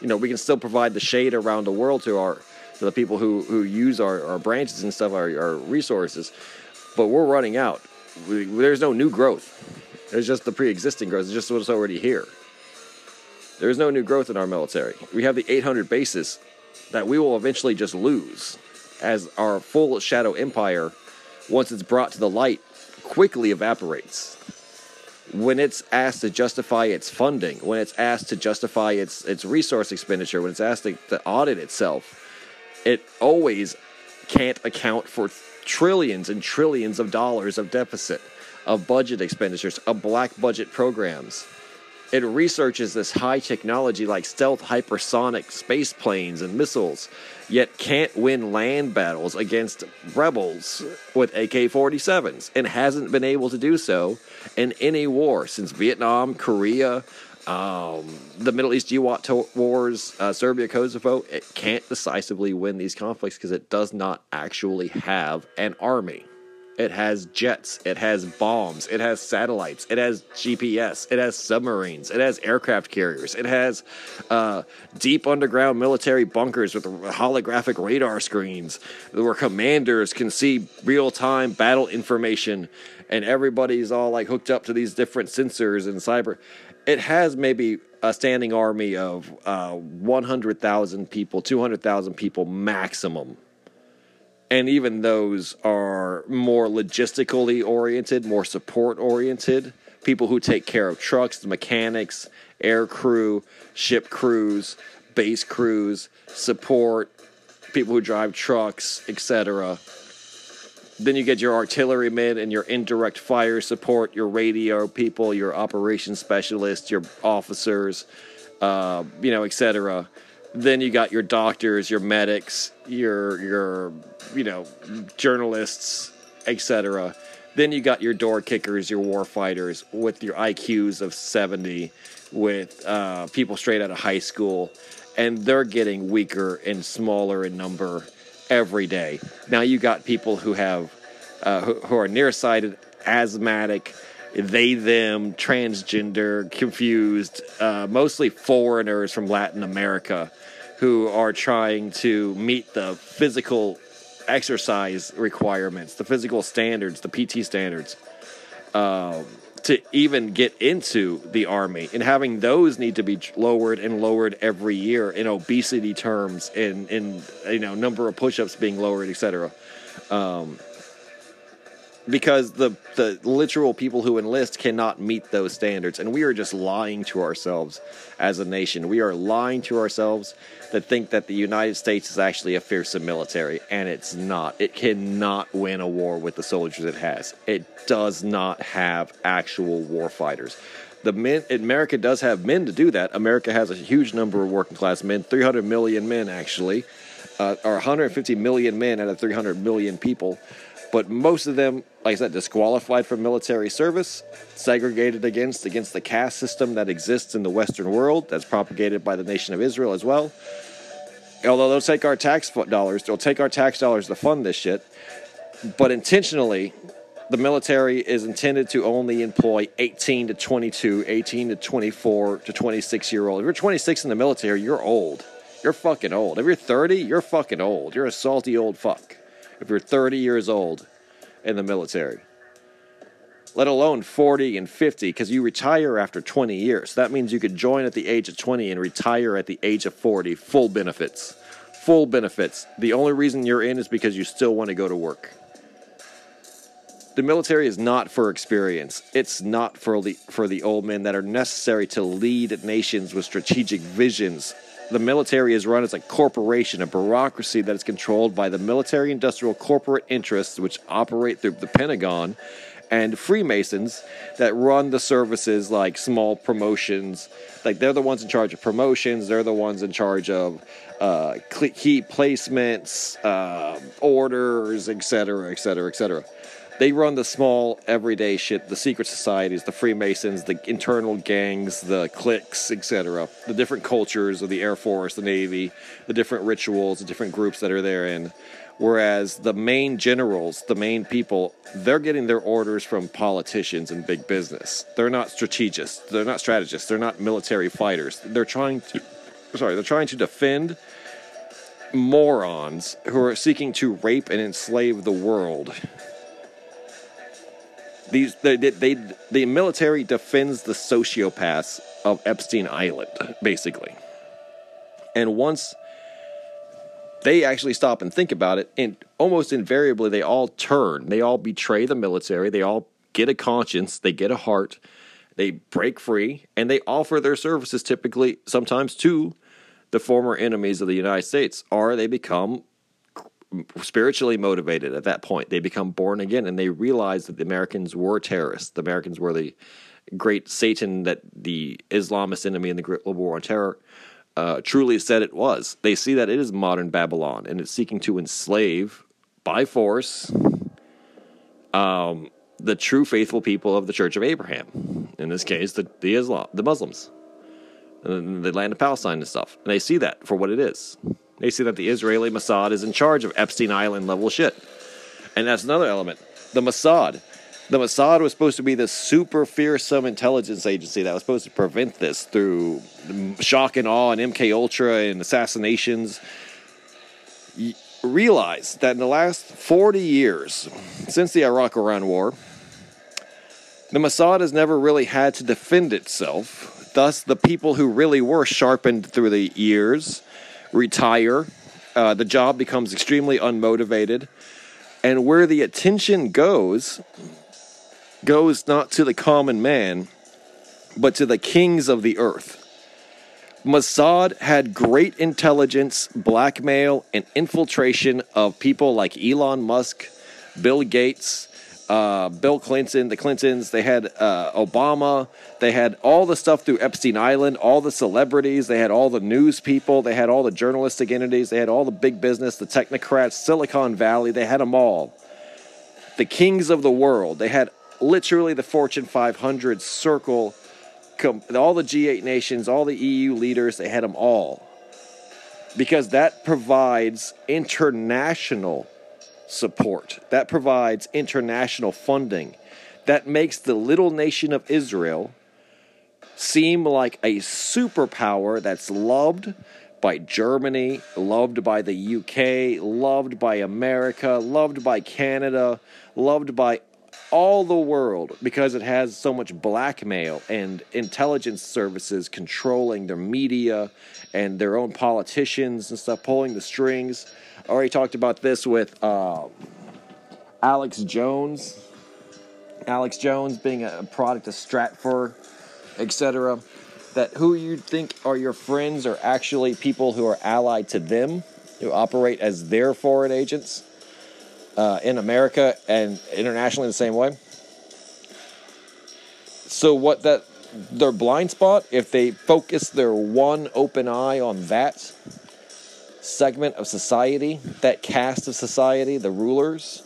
You know, we can still provide the shade around the world to our to the people who, who use our, our branches and stuff, our, our resources, but we're running out. We, there's no new growth. There's just the pre-existing growth. It's just what's already here. There's no new growth in our military. We have the 800 bases that we will eventually just lose as our full shadow empire, once it's brought to the light, quickly evaporates. When it's asked to justify its funding, when it's asked to justify its its resource expenditure, when it's asked to, to audit itself, it always can't account for trillions and trillions of dollars of deficit, of budget expenditures, of black budget programs it researches this high technology like stealth hypersonic space planes and missiles, yet can't win land battles against rebels with AK 47s and hasn't been able to do so in any war since Vietnam, Korea, um, the Middle East GWOT wars, uh, Serbia, Kosovo. It can't decisively win these conflicts because it does not actually have an army. It has jets. It has bombs. It has satellites. It has GPS. It has submarines. It has aircraft carriers. It has uh, deep underground military bunkers with holographic radar screens where commanders can see real time battle information and everybody's all like hooked up to these different sensors and cyber. It has maybe a standing army of uh, 100,000 people, 200,000 people maximum and even those are more logistically oriented, more support oriented. People who take care of trucks, the mechanics, air crew, ship crews, base crews, support, people who drive trucks, etc. then you get your artillerymen and your indirect fire support, your radio people, your operations specialists, your officers, uh, you know, etc. Then you got your doctors, your medics, your your you know journalists, etc. Then you got your door kickers, your war fighters with your IQs of seventy, with uh, people straight out of high school, and they're getting weaker and smaller in number every day. Now you got people who have uh, who, who are nearsighted, asthmatic, they them, transgender, confused, uh, mostly foreigners from Latin America who are trying to meet the physical exercise requirements, the physical standards, the PT standards. Um, to even get into the army and having those need to be lowered and lowered every year in obesity terms in in you know number of push-ups being lowered etc um, because the the literal people who enlist cannot meet those standards. And we are just lying to ourselves as a nation. We are lying to ourselves that think that the United States is actually a fearsome military and it's not. It cannot win a war with the soldiers it has. It does not have actual war fighters. The men America does have men to do that. America has a huge number of working class men 300 million men actually uh, or 150 million men out of 300 million people but most of them, like I said, disqualified from military service, segregated against against the caste system that exists in the Western world, that's propagated by the nation of Israel as well. Although they'll take our tax dollars, they'll take our tax dollars to fund this shit, but intentionally, the military is intended to only employ 18 to 22, 18 to 24 to 26 year old. If you're 26 in the military, you're old. You're fucking old. If you're 30, you're fucking old. You're a salty old fuck if you're 30 years old in the military, let alone 40 and 50, because you retire after 20 years. That means you could join at the age of 20 and retire at the age of 40, full benefits. Full benefits. The only reason you're in is because you still want to go to work. The military is not for experience. It's not for the for the old men that are necessary to lead nations with strategic visions the military is run as a corporation, a bureaucracy that is controlled by the military industrial corporate interests which operate through the Pentagon and Freemasons that run the services like small promotions. Like they're the ones in charge of promotions, they're the ones in charge of uh, key placements, uh, orders, etc., etc., etc. They run the small, everyday shit, the secret societies, the Freemasons, the internal gangs, the cliques, etc. The different cultures of the Air Force, the Navy, the different rituals, the different groups that are there. therein. Whereas the main generals, the main people, they're getting their orders from politicians and big business. They're not strategists. They're not strategists. They're not military fighters. They're trying to, sorry, they're trying to defend morons who are seeking to rape and enslave the world these they, they, the military defends the sociopaths of Epstein Island, basically. And once they actually stop and think about it, and almost invariably they all turn. They all betray the military. They all get a conscience. They get a heart. They break free, and they offer their services typically, sometimes to the former enemies of the United States, or they become spiritually motivated at that point. They become born again and they realize that the Americans were terrorists. The Americans were the great Satan that the Islamist enemy in the global war on terror uh, truly said it was. They see that it is modern Babylon and it's seeking to enslave by force um, the true faithful people of the Church of Abraham. In this case, the, the Islam, the Muslims, and the land of Palestine and stuff. And they see that for what it is. They see that the Israeli Mossad is in charge of Epstein Island level shit. And that's another element. The Mossad. The Mossad was supposed to be the super fearsome intelligence agency that was supposed to prevent this through shock and awe and MK Ultra and assassinations. realize that in the last 40 years, since the Iraq Iran War, the Mossad has never really had to defend itself. Thus, the people who really were sharpened through the years retire. Uh, the job becomes extremely unmotivated. And where the attention goes, goes not to the common man, but to the kings of the earth. Mossad had great intelligence, blackmail, and infiltration of people like Elon Musk, Bill Gates, uh, Bill Clinton, the Clintons. They had uh, Obama. They had all the stuff through Epstein Island, all the celebrities. They had all the news people. They had all the journalistic entities. They had all the big business, the technocrats, Silicon Valley. They had them all. The kings of the world. They had literally the Fortune 500 circle, all the G8 nations, all the EU leaders. They had them all because that provides international support, that provides international funding, that makes the little nation of Israel seem like a superpower that's loved by Germany, loved by the UK, loved by America, loved by Canada, loved by all the world because it has so much blackmail and intelligence services controlling their media and their own politicians and stuff, pulling the strings. Already talked about this with uh, Alex Jones. Alex Jones being a product of Stratfor, etc. That who you think are your friends are actually people who are allied to them, who operate as their foreign agents uh, in America and internationally the same way. So what that their blind spot, if they focus their one open eye on that segment of society, that caste of society, the rulers,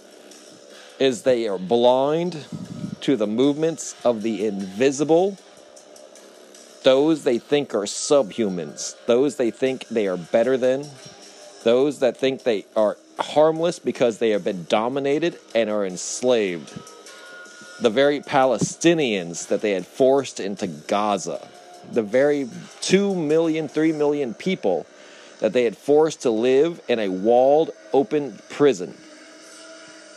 is they are blind to the movements of the invisible, those they think are subhumans, those they think they are better than, those that think they are harmless because they have been dominated and are enslaved. The very Palestinians that they had forced into Gaza, the very 2 million, 3 million people that they had forced to live in a walled, open prison.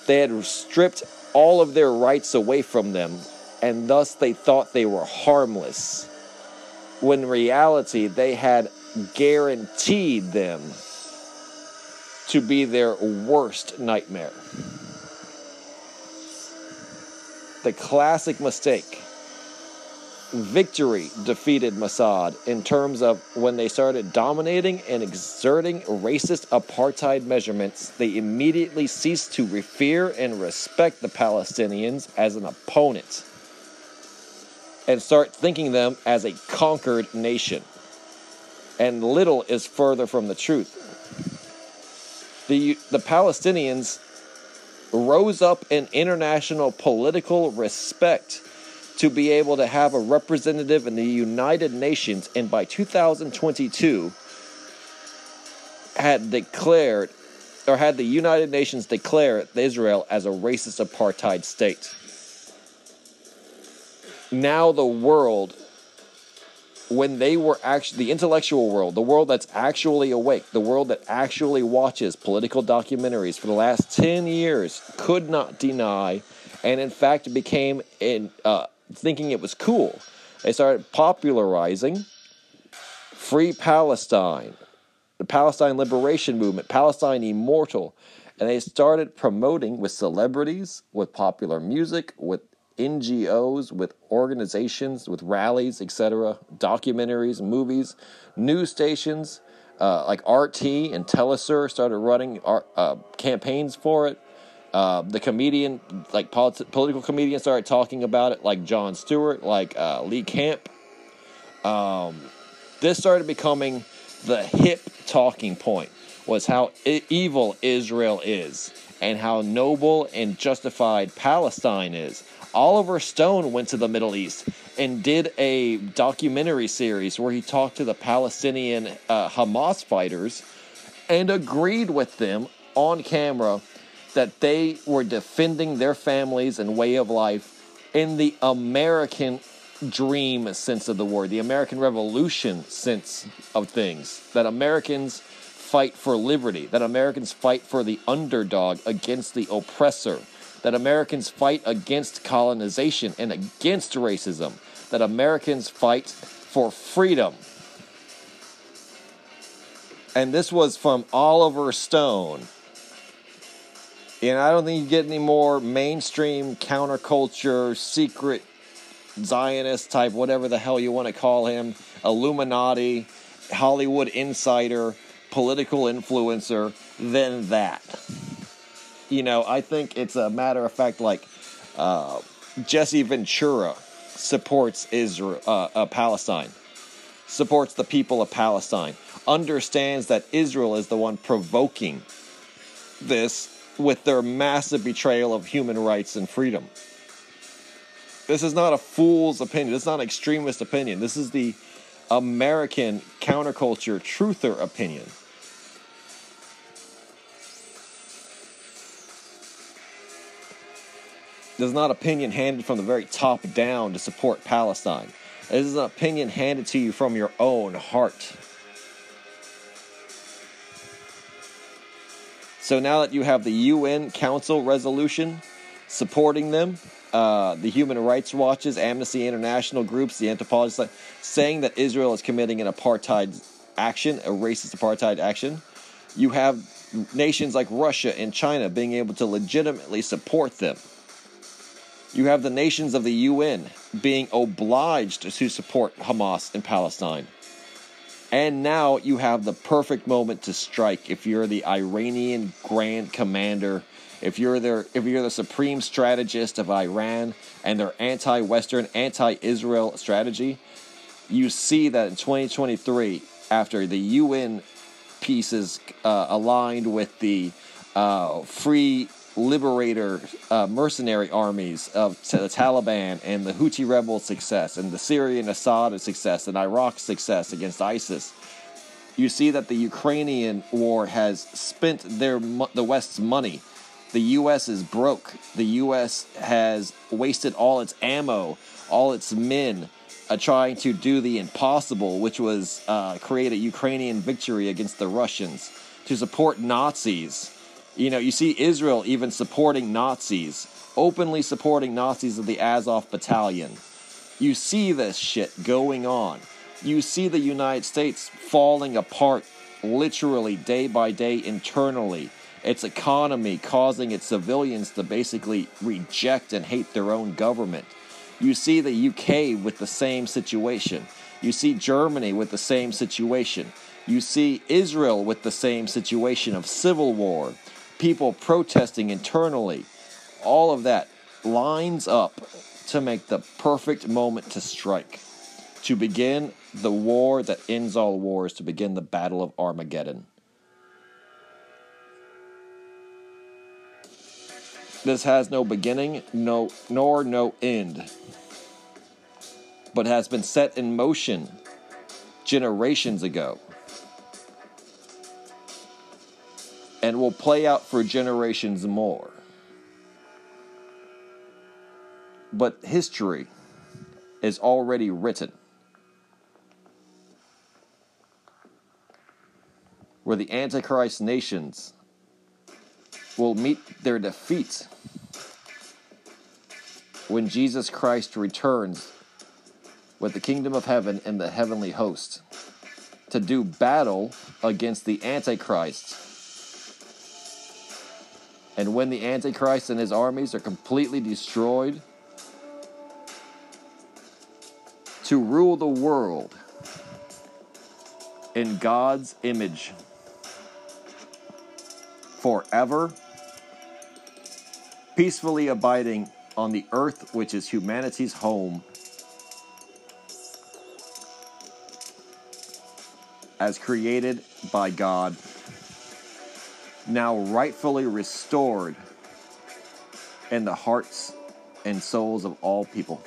They had stripped all of their rights away from them, and thus they thought they were harmless. When reality, they had guaranteed them to be their worst nightmare. The classic mistake. Victory defeated Mossad in terms of when they started dominating and exerting racist apartheid measurements, they immediately ceased to revere and respect the Palestinians as an opponent and start thinking them as a conquered nation. And little is further from the truth the the Palestinians rose up in international political respect to be able to have a representative in the United Nations and by 2022 had declared or had the United Nations declare Israel as a racist apartheid state. Now the world when they were actually the intellectual world, the world that's actually awake, the world that actually watches political documentaries for the last 10 years could not deny and in fact became in uh, thinking it was cool. They started popularizing free Palestine, the Palestine liberation movement, Palestine immortal, and they started promoting with celebrities, with popular music, with NGOs, with organizations, with rallies, etc., documentaries, movies, news stations uh, like RT and Telesur started running our, uh, campaigns for it. Uh, the comedian, like polit- political comedians, started talking about it, like Jon Stewart, like uh, Lee Camp. Um, this started becoming the hip talking point was how I- evil Israel is and how noble and justified Palestine is. Oliver Stone went to the Middle East and did a documentary series where he talked to the Palestinian uh, Hamas fighters and agreed with them on camera that they were defending their families and way of life in the American dream sense of the word, the American Revolution sense of things. That Americans fight for liberty, that Americans fight for the underdog against the oppressor that Americans fight against colonization and against racism, that Americans fight for freedom. And this was from Oliver Stone. And I don't think you get any more mainstream counterculture, secret Zionist type, whatever the hell you want to call him, Illuminati, Hollywood insider, political influencer than that. You know, I think it's a matter of fact like uh, Jesse Ventura supports Israel, uh, uh, Palestine, supports the people of Palestine, understands that Israel is the one provoking this with their massive betrayal of human rights and freedom. This is not a fool's opinion. This is not an extremist opinion. This is the American counterculture truther opinion. This is not opinion handed from the very top down to support Palestine. This is an opinion handed to you from your own heart. So now that you have the UN Council resolution supporting them, uh, the Human Rights Watches, Amnesty International groups, the anthropologists, saying that Israel is committing an apartheid action, a racist apartheid action, you have nations like Russia and China being able to legitimately support them. You have the nations of the UN being obliged to support Hamas in Palestine. And now you have the perfect moment to strike if you're the Iranian Grand Commander, if you're their if you're the supreme strategist of Iran and their anti-Western, anti-Israel strategy. You see that in 2023, after the UN pieces uh, aligned with the uh, free liberator uh, mercenary armies of the Taliban and the Houthi rebels' success, and the Syrian Assad success, and Iraq's success against ISIS, you see that the Ukrainian war has spent their the West's money. The U.S. is broke. The U.S. has wasted all its ammo, all its men, uh, trying to do the impossible, which was uh, create a Ukrainian victory against the Russians to support Nazis you know, you see Israel even supporting Nazis, openly supporting Nazis of the Azov battalion. You see this shit going on. You see the United States falling apart literally day by day internally. Its economy causing its civilians to basically reject and hate their own government. You see the UK with the same situation. You see Germany with the same situation. You see Israel with the same situation of civil war people protesting internally, all of that lines up to make the perfect moment to strike, to begin the war that ends all wars, to begin the Battle of Armageddon. This has no beginning, no nor no end, but has been set in motion generations ago. And will play out for generations more. But history is already written. Where the Antichrist nations will meet their defeat when Jesus Christ returns with the kingdom of heaven and the heavenly host to do battle against the Antichrist and when the Antichrist and his armies are completely destroyed, to rule the world in God's image forever, peacefully abiding on the earth, which is humanity's home, as created by God now rightfully restored in the hearts and souls of all people.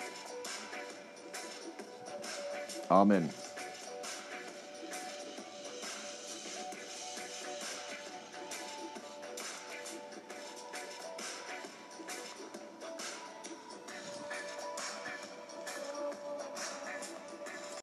Amen.